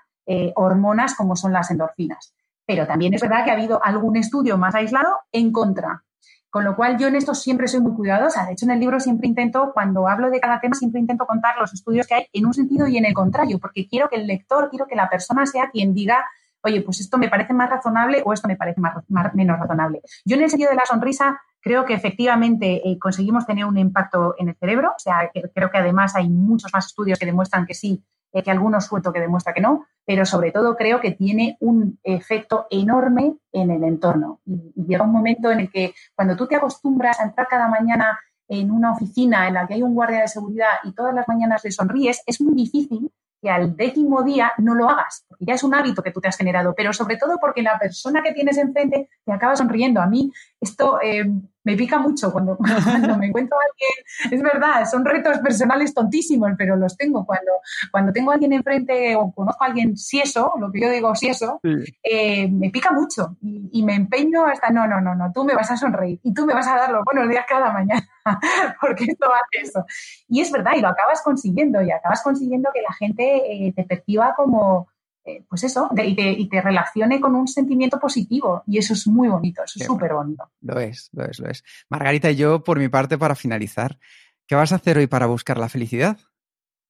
hormonas como son las endorfinas. Pero también es verdad que ha habido algún estudio más aislado en contra. Con lo cual yo en esto siempre soy muy cuidadosa. De hecho, en el libro siempre intento, cuando hablo de cada tema, siempre intento contar los estudios que hay en un sentido y en el contrario, porque quiero que el lector, quiero que la persona sea quien diga, oye, pues esto me parece más razonable o esto me parece más, menos razonable. Yo en el sentido de la sonrisa creo que efectivamente eh, conseguimos tener un impacto en el cerebro. O sea, creo que además hay muchos más estudios que demuestran que sí, eh, que algunos suelto que demuestra que no, pero sobre todo creo que tiene un efecto enorme en el entorno. Y, llega un momento en el que cuando tú te acostumbras a entrar cada mañana en una oficina en la que hay un guardia de seguridad y todas las mañanas le sonríes, es muy difícil que al décimo día no lo hagas, porque ya es un hábito que tú te has generado, pero sobre todo porque la persona que tienes enfrente te acaba sonriendo. A mí esto eh, me pica mucho cuando, cuando me encuentro a alguien, es verdad, son retos personales tontísimos, pero los tengo. Cuando, cuando tengo a alguien enfrente o conozco a alguien si eso, lo que yo digo si eso, eh, me pica mucho y, me empeño hasta, no, no, no, no, tú me vas a sonreír y tú me vas a dar los buenos días cada mañana, porque esto hace eso. Y es verdad, y lo acabas consiguiendo, y acabas consiguiendo que la gente eh, te perciba como pues eso, y, te, relacione con un sentimiento positivo. Y eso es muy bonito, eso es súper bonito. Lo es, lo es, lo es. Margarita, yo por mi parte, para finalizar, ¿qué vas a hacer hoy para buscar la felicidad?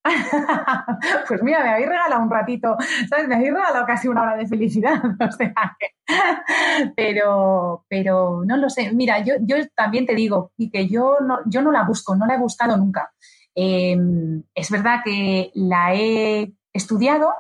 pues mira, me habéis regalado un ratito, ¿sabes? Me habéis regalado casi una hora de felicidad, pero, pero no lo sé. Mira, yo, yo también te digo, y que yo no, yo no la busco, no la he buscado nunca. Em, es verdad que la he estudiado,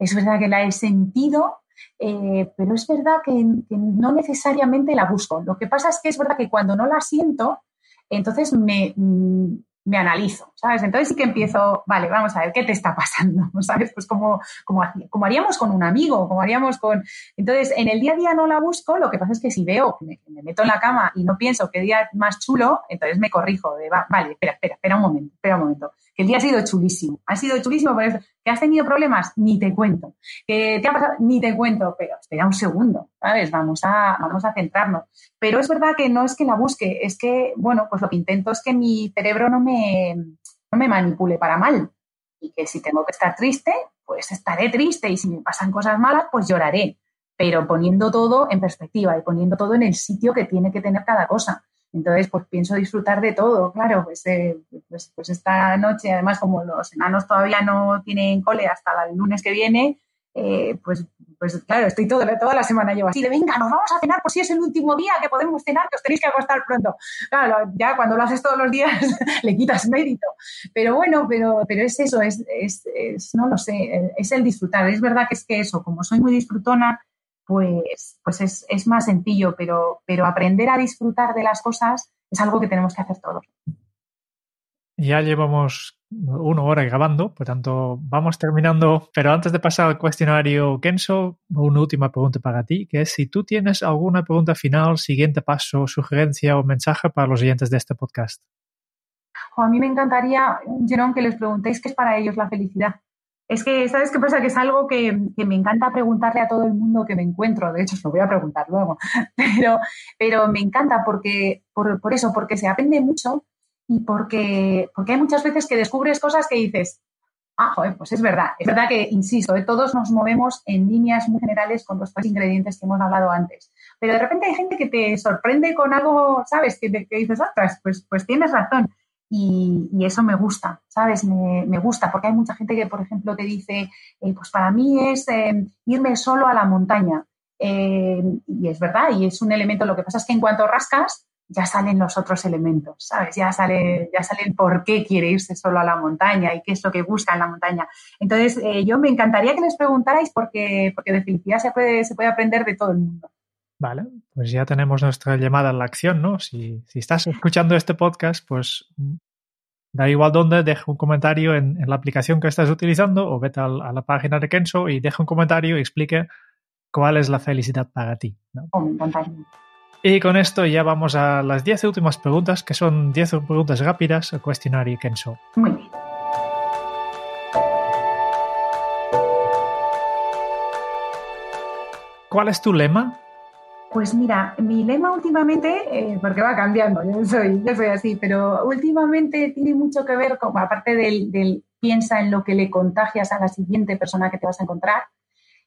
es verdad que la he sentido, eh, pero es verdad que, no necesariamente la busco. Lo que pasa es que es verdad que cuando no la siento, entonces me, mm, me analizo, ¿sabes? Entonces sí que empiezo, vale, vamos a ver, ¿qué te está pasando? ¿Sabes? Pues como, como, haríamos con un amigo, como haríamos con... Entonces, en el día a día no la busco, lo que pasa es que si veo me, meto en la cama y no pienso qué día más chulo, entonces me corrijo de, vale, espera, espera, espera un momento, espera un momento, que el día ha sido chulísimo, ha sido chulísimo por eso, que has tenido problemas, ni te cuento, que te ha pasado, ni te cuento, pero espera un segundo, ¿sabes? Vamos a, vamos a centrarnos. Pero es verdad que no es que la busque, es que, bueno, pues lo que intento es que mi cerebro no me, no me manipule para mal. Y que si tengo que estar triste, pues estaré triste. Y si me pasan cosas malas, pues lloraré. Pero poniendo todo en perspectiva y poniendo todo en el sitio que tiene que tener cada cosa. Entonces, pues pienso disfrutar de todo, claro, pues, eh, pues, pues, esta noche, además, como los enanos todavía no tienen cole hasta el lunes que viene, eh, pues, pues claro, estoy todo, toda la semana yo así de, venga, nos vamos a cenar, por si es el último día que podemos cenar, que os tenéis que acostar pronto. Claro, ya cuando lo haces todos los días le quitas mérito. Pero bueno, pero, pero es eso, es, es, es, no lo sé, es el disfrutar. Es verdad que es que eso, como soy muy disfrutona, pues, pues es, es, más sencillo, pero, pero aprender a disfrutar de las cosas es algo que tenemos que hacer todos. Ya llevamos una hora grabando, por tanto vamos terminando, pero antes de pasar al cuestionario Kenso, una última pregunta para ti, que es si tú tienes alguna pregunta final, siguiente paso, sugerencia o mensaje para los oyentes de este podcast. a mí me encantaría, Jerón, que les preguntéis qué es para ellos la felicidad Es que, ¿sabes qué pasa? Que es algo que, me encanta preguntarle a todo el mundo que me encuentro. De hecho, os lo voy a preguntar luego. Pero, pero me encanta porque, por, por eso, porque se aprende mucho y porque, porque hay muchas veces que descubres cosas que dices, ah, joder, pues es verdad. Es verdad que, insisto, ¿eh? todos nos movemos en líneas muy generales con los tres ingredientes que hemos hablado antes. Pero de repente hay gente que te sorprende con algo, ¿sabes? Que, dices, otras, pues, pues tienes razón. Y, eso me gusta, ¿sabes? Me, gusta, porque hay mucha gente que, por ejemplo, te dice, eh, pues para mí es eh, irme solo a la montaña. Eh, y es verdad, y es un elemento, lo que pasa es que en cuanto rascas, ya salen los otros elementos, ¿sabes? Ya sale, ya sale el por qué quiere irse solo a la montaña y qué es lo que busca en la montaña. Entonces, yo me encantaría que les preguntarais porque, porque de felicidad se puede, se puede aprender de todo el mundo. Vale, pues ya tenemos nuestra llamada a la acción, ¿no? Si, estás escuchando este podcast, pues mm, da igual dónde, deja un comentario en, la aplicación que estás utilizando o vete a, la página de Kenso y deja un comentario y explique cuál es la felicidad para ti. ¿no? Oh, y con esto ya vamos a las 10 últimas preguntas, que son 10 preguntas rápidas al cuestionario Kenso. Muy bien. ¿Cuál es tu lema? Pues mira, mi lema últimamente, eh, porque va cambiando, yo soy, yo soy así, pero últimamente tiene mucho que ver, con, aparte del, piensa en lo que le contagias a la siguiente persona que te vas a encontrar,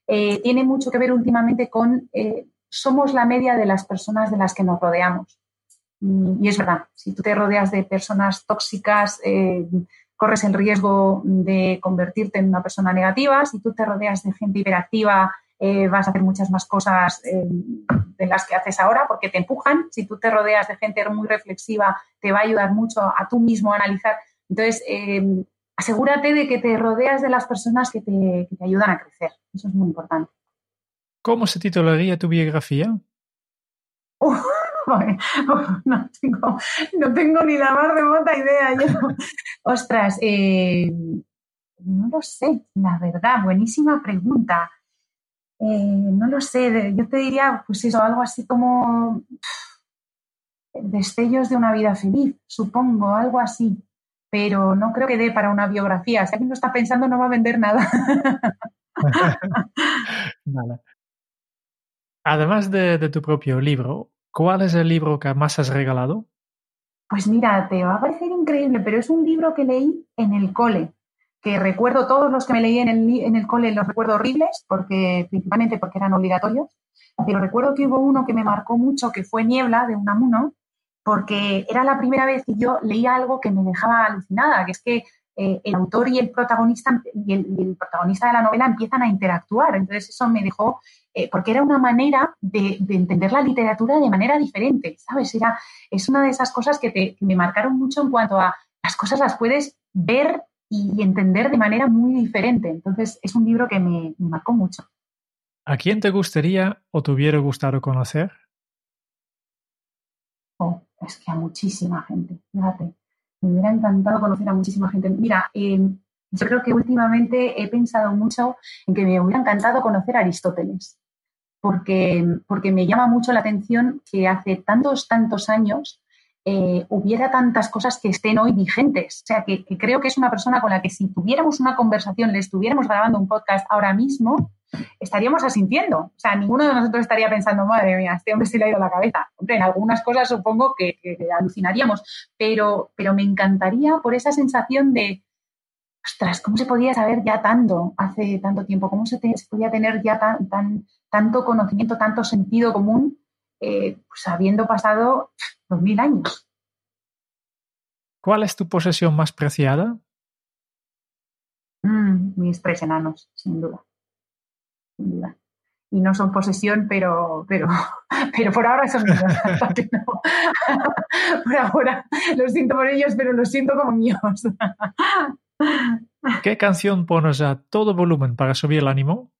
eh, tiene mucho que ver últimamente con eh, somos la media de las personas de las que nos rodeamos. Y es verdad, si tú te rodeas de personas tóxicas, corres el riesgo de convertirte en una persona negativa. Si tú te rodeas de gente hiperactiva, eh, vas a hacer muchas más cosas eh, de las que haces ahora porque te empujan. Si tú te rodeas de gente muy reflexiva, te va a ayudar mucho a tú mismo a analizar. Entonces, eh, asegúrate de que te rodeas de las personas que te, ayudan a crecer. Eso es muy importante. ¿Cómo se titularía tu biografía? no, tengo, ni la más remota idea. Ostras, no lo sé, la verdad, buenísima pregunta. Eh, no lo sé, yo te diría, pues eso, algo así como destellos de una vida feliz, supongo, algo así. Pero no creo que dé para una biografía. Si alguien lo está pensando, no va a vender nada. Además de, de, tu propio libro, ¿cuál es el libro que más has regalado? Pues mira, te va a parecer increíble, pero es un libro que leí en el cole que recuerdo todos los que me leí en el, en el cole, los recuerdo horribles, porque, principalmente porque eran obligatorios, pero recuerdo que hubo uno que me marcó mucho, que fue Niebla, de Unamuno, porque era la primera vez que yo leía algo que me dejaba alucinada, que es que eh, el autor y el protagonista y el, protagonista de la novela empiezan a interactuar. Entonces eso me dejó, eh, porque era una manera de, entender la literatura de manera diferente, ¿sabes? Era, es una de esas cosas que, te, que me marcaron mucho en cuanto a las cosas las puedes ver y, entender de manera muy diferente. Entonces, es un libro que me, marcó mucho. ¿A quién te gustaría o te hubiera gustado conocer? Oh, es que a muchísima gente, fíjate. Me hubiera encantado conocer a muchísima gente. Mira, em, yo creo que últimamente he pensado mucho en que me hubiera encantado conocer a Aristóteles, porque, porque me llama mucho la atención que hace tantos, tantos años eh, hubiera tantas cosas que estén hoy vigentes. O sea, que, creo que es una persona con la que si tuviéramos una conversación, le estuviéramos grabando un podcast ahora mismo, estaríamos asintiendo. O sea, ninguno de nosotros estaría pensando, madre mía, este hombre se le ha ido la cabeza. Hombre, en algunas cosas supongo que, alucinaríamos, pero, pero me encantaría por esa sensación de, ostras, ¿cómo se podía saber ya tanto hace tanto tiempo? ¿Cómo se, podía tener ya tan, tan, tanto conocimiento, tanto sentido común, eh, pues habiendo pasado mil años. ¿Cuál es tu posesión más preciada? Mm, mis tres enanos, sin duda. Sin duda. Y no son posesión, pero, pero, pero por ahora son míos. por ahora lo siento por ellos, pero lo siento como míos. ¿Qué canción pones a todo volumen para subir el ánimo?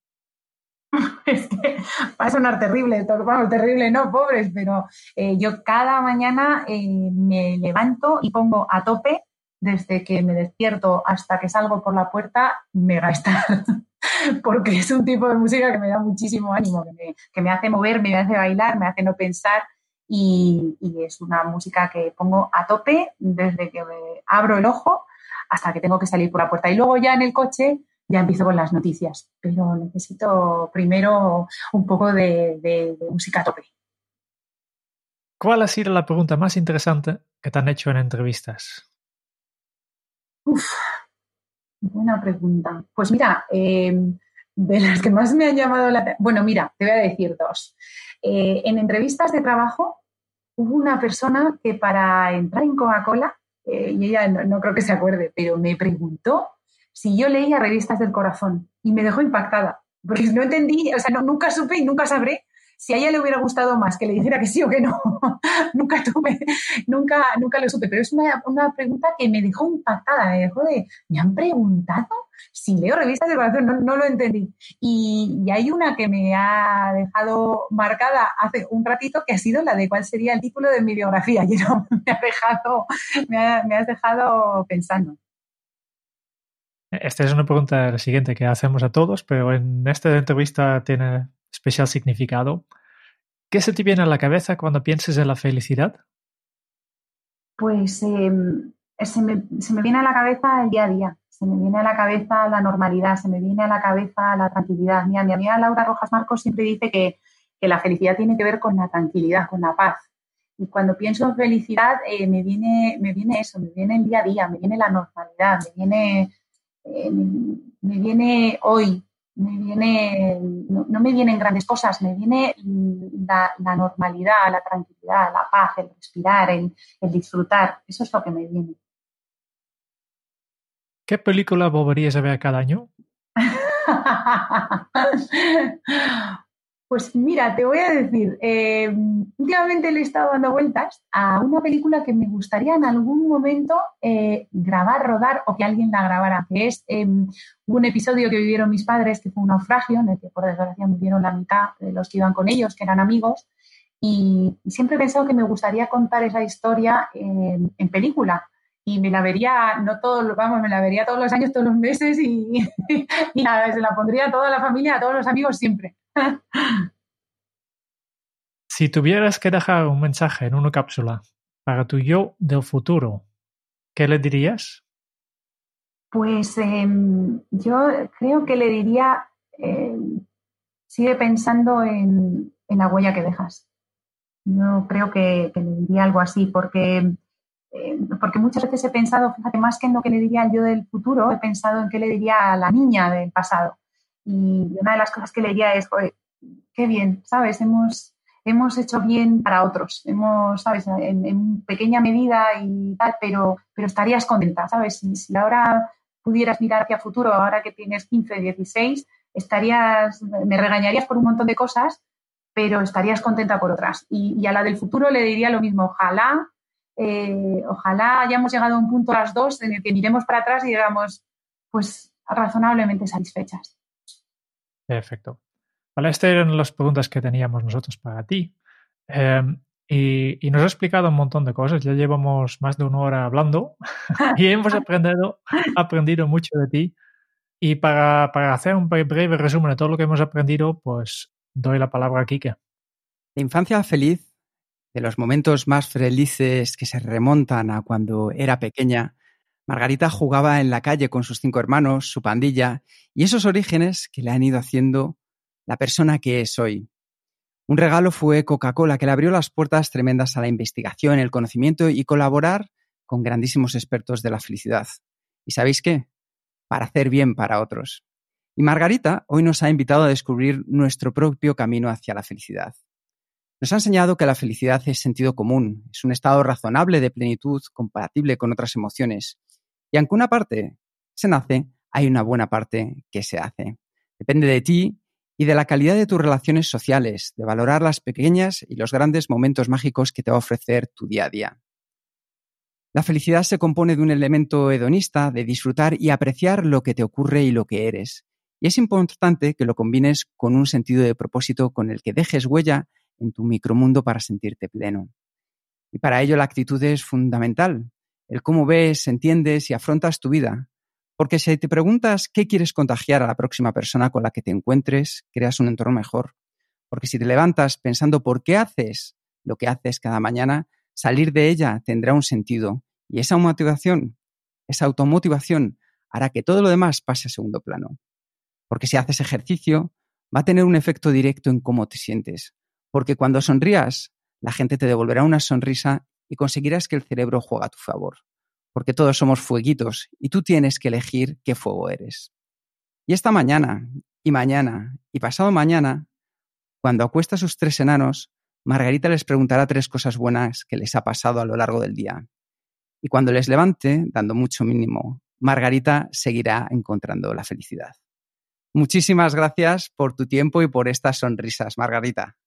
es que va a sonar terrible, terrible, no, pobres, pero eh, yo cada mañana eh, me levanto y pongo a tope, desde que me despierto hasta que salgo por la puerta, Mega Star, porque es un tipo de música que me da muchísimo ánimo, que me, hace mover, me hace bailar, me hace no pensar. Y, y es una música que pongo a tope desde que me abro el ojo hasta que tengo que salir por la puerta. Y luego ya en el coche, ya empiezo con las noticias. Pero necesito primero un poco de, de, de música tope. ¿Cuál ha sido la pregunta más interesante que te han hecho en entrevistas? Uf, buena pregunta. Pues mira, eh, de las que más me han llamado la Bueno, mira, te voy a decir dos. Eh, en entrevistas de trabajo hubo una persona que para entrar en Coca-Cola, eh, y ella no, no, creo que se acuerde, pero me preguntó si yo leía revistas del corazón y me dejó impactada, porque no entendí, o sea, no, nunca supe y nunca sabré si a ella le hubiera gustado más que le dijera que sí o que no, nunca tuve, nunca, nunca lo supe. Pero es una, una, pregunta que me dejó impactada, me dejó de, me han preguntado si leo revistas de corazón, no, no lo entendí. Y, y, hay una que me ha dejado marcada hace un ratito, que ha sido la de cuál sería el título de mi biografía. Y no, me, ha dejado, me, ha, me has dejado pensando. Esta es una pregunta siguiente que hacemos a todos, pero en esta entrevista tiene especial significado. ¿Qué se te viene a la cabeza cuando piensas en la felicidad? Pues eh, se, me, se, me, viene a la cabeza el día a día, se me viene a la cabeza la normalidad, se me viene a la cabeza la tranquilidad. Mi amiga Laura Rojas Marcos siempre dice que, que, la felicidad tiene que ver con la tranquilidad, con la paz. Y cuando pienso en felicidad, eh, me, viene, me viene eso, me viene el día a día, me viene la normalidad, me viene, eh, me, me viene hoy, me viene, no, no, me vienen grandes cosas, me viene la, la, normalidad, la tranquilidad, la paz, el respirar, el, el, disfrutar. Eso es lo que me viene. ¿Qué película volverías a ver cada año? Pues mira, te voy a decir, eh, últimamente le he estado dando vueltas a una película que me gustaría en algún momento eh, grabar, rodar o que alguien la grabara, que es eh, un episodio que vivieron mis padres, que fue un naufragio, en el que por desgracia murieron la mitad de los que iban con ellos, que eran amigos, y, siempre he pensado que me gustaría contar esa historia en, en película y me la vería, no todos, vamos, me la vería todos los años, todos los meses y, y nada, se la pondría a toda la familia, a todos los amigos siempre. Si tuvieras que dejar un mensaje en una cápsula para tu yo del futuro, ¿qué le dirías? Pues eh, yo creo que le diría, eh, sigue pensando en, la huella que dejas. Yo creo que, le diría algo así, porque, eh, porque muchas veces he pensado, fíjate, más que en lo que le diría al yo del futuro, he pensado en qué le diría a la niña del pasado. Y una de las cosas que leía es, qué bien, ¿sabes? Hemos, hemos hecho bien para otros, hemos, ¿sabes? En, pequeña medida y tal, pero, pero estarías contenta, ¿sabes? Si, ahora pudieras mirar hacia futuro, ahora que tienes 15, 16, estarías, me regañarías por un montón de cosas, pero estarías contenta por otras. Y, y a la del futuro le diría lo mismo, ojalá, eh, ojalá hayamos llegado a un punto las dos en el que miremos para atrás y digamos, pues razonablemente satisfechas. Perfecto. Vale, estas eran las preguntas que teníamos nosotros para ti. Eh, y, y, nos ha explicado un montón de cosas. Ya llevamos más de una hora hablando y hemos aprendido, aprendido mucho de ti. Y para, para, hacer un breve resumen de todo lo que hemos aprendido, pues doy la palabra a Kike. La infancia feliz, de los momentos más felices que se remontan a cuando era pequeña, Margarita jugaba en la calle con sus cinco hermanos, su pandilla, y esos orígenes que le han ido haciendo la persona que es hoy. Un regalo fue Coca-Cola, que le abrió las puertas tremendas a la investigación, el conocimiento y colaborar con grandísimos expertos de la felicidad. ¿Y sabéis qué? Para hacer bien para otros. Y Margarita hoy nos ha invitado a descubrir nuestro propio camino hacia la felicidad. Nos ha enseñado que la felicidad es sentido común, es un estado razonable de plenitud compatible con otras emociones. Y aunque una parte se nace, hay una buena parte que se hace. Depende de ti y de la calidad de tus relaciones sociales, de valorar las pequeñas y los grandes momentos mágicos que te va a ofrecer tu día a día. La felicidad se compone de un elemento hedonista, de disfrutar y apreciar lo que te ocurre y lo que eres. Y es importante que lo combines con un sentido de propósito con el que dejes huella en tu micromundo para sentirte pleno. Y para ello la actitud es fundamental, el cómo ves, entiendes y afrontas tu vida, porque si te preguntas qué quieres contagiar a la próxima persona con la que te encuentres, creas un entorno mejor. Porque si te levantas pensando por qué haces lo que haces cada mañana, salir de ella tendrá un sentido. Y esa motivación, esa automotivación, hará que todo lo demás pase a segundo plano. Porque si haces ejercicio, va a tener un efecto directo en cómo te sientes. Porque cuando sonrías, la gente te devolverá una sonrisa y conseguirás que el cerebro juegue a tu favor. Porque todos somos fueguitos y tú tienes que elegir qué fuego eres. Y esta mañana, y mañana, y pasado mañana, cuando acuesta a sus tres enanos, Margarita les preguntará tres cosas buenas que les ha pasado a lo largo del día. Y cuando les levante, dando mucho mínimo, Margarita seguirá encontrando la felicidad. Muchísimas gracias por tu tiempo y por estas sonrisas, Margarita.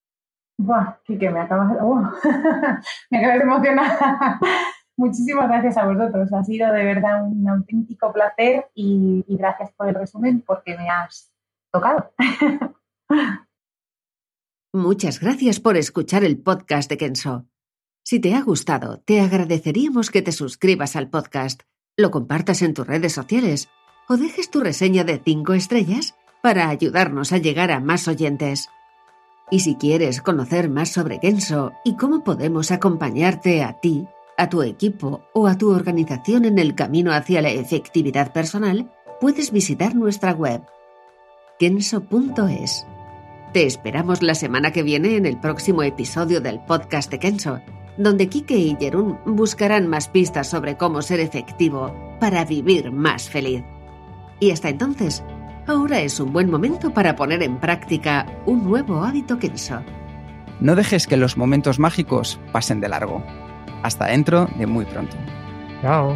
Buah, Kike, me acabas de, me acabas de emocionar. Muchísimas gracias a vosotros. Ha sido de verdad un auténtico placer y, y gracias por el resumen porque me has tocado. Muchas gracias por escuchar el podcast de Kenso. Si te ha gustado, te agradeceríamos que te suscribas al podcast, lo compartas en tus redes sociales o dejes tu reseña de 5 estrellas para ayudarnos a llegar a más oyentes. Y si quieres conocer más sobre Kenso y cómo podemos acompañarte a ti, a tu equipo o a tu organización en el camino hacia la efectividad personal, puedes visitar nuestra web kenso.es. Te esperamos la semana que viene en el próximo episodio del podcast de Kenso, donde Kike y Jerún buscarán más pistas sobre cómo ser efectivo para vivir más feliz. Y hasta entonces, ahora es un buen momento para poner en práctica un nuevo hábito Kenso. No dejes que los momentos mágicos pasen de largo. Hasta dentro de muy pronto. Chao.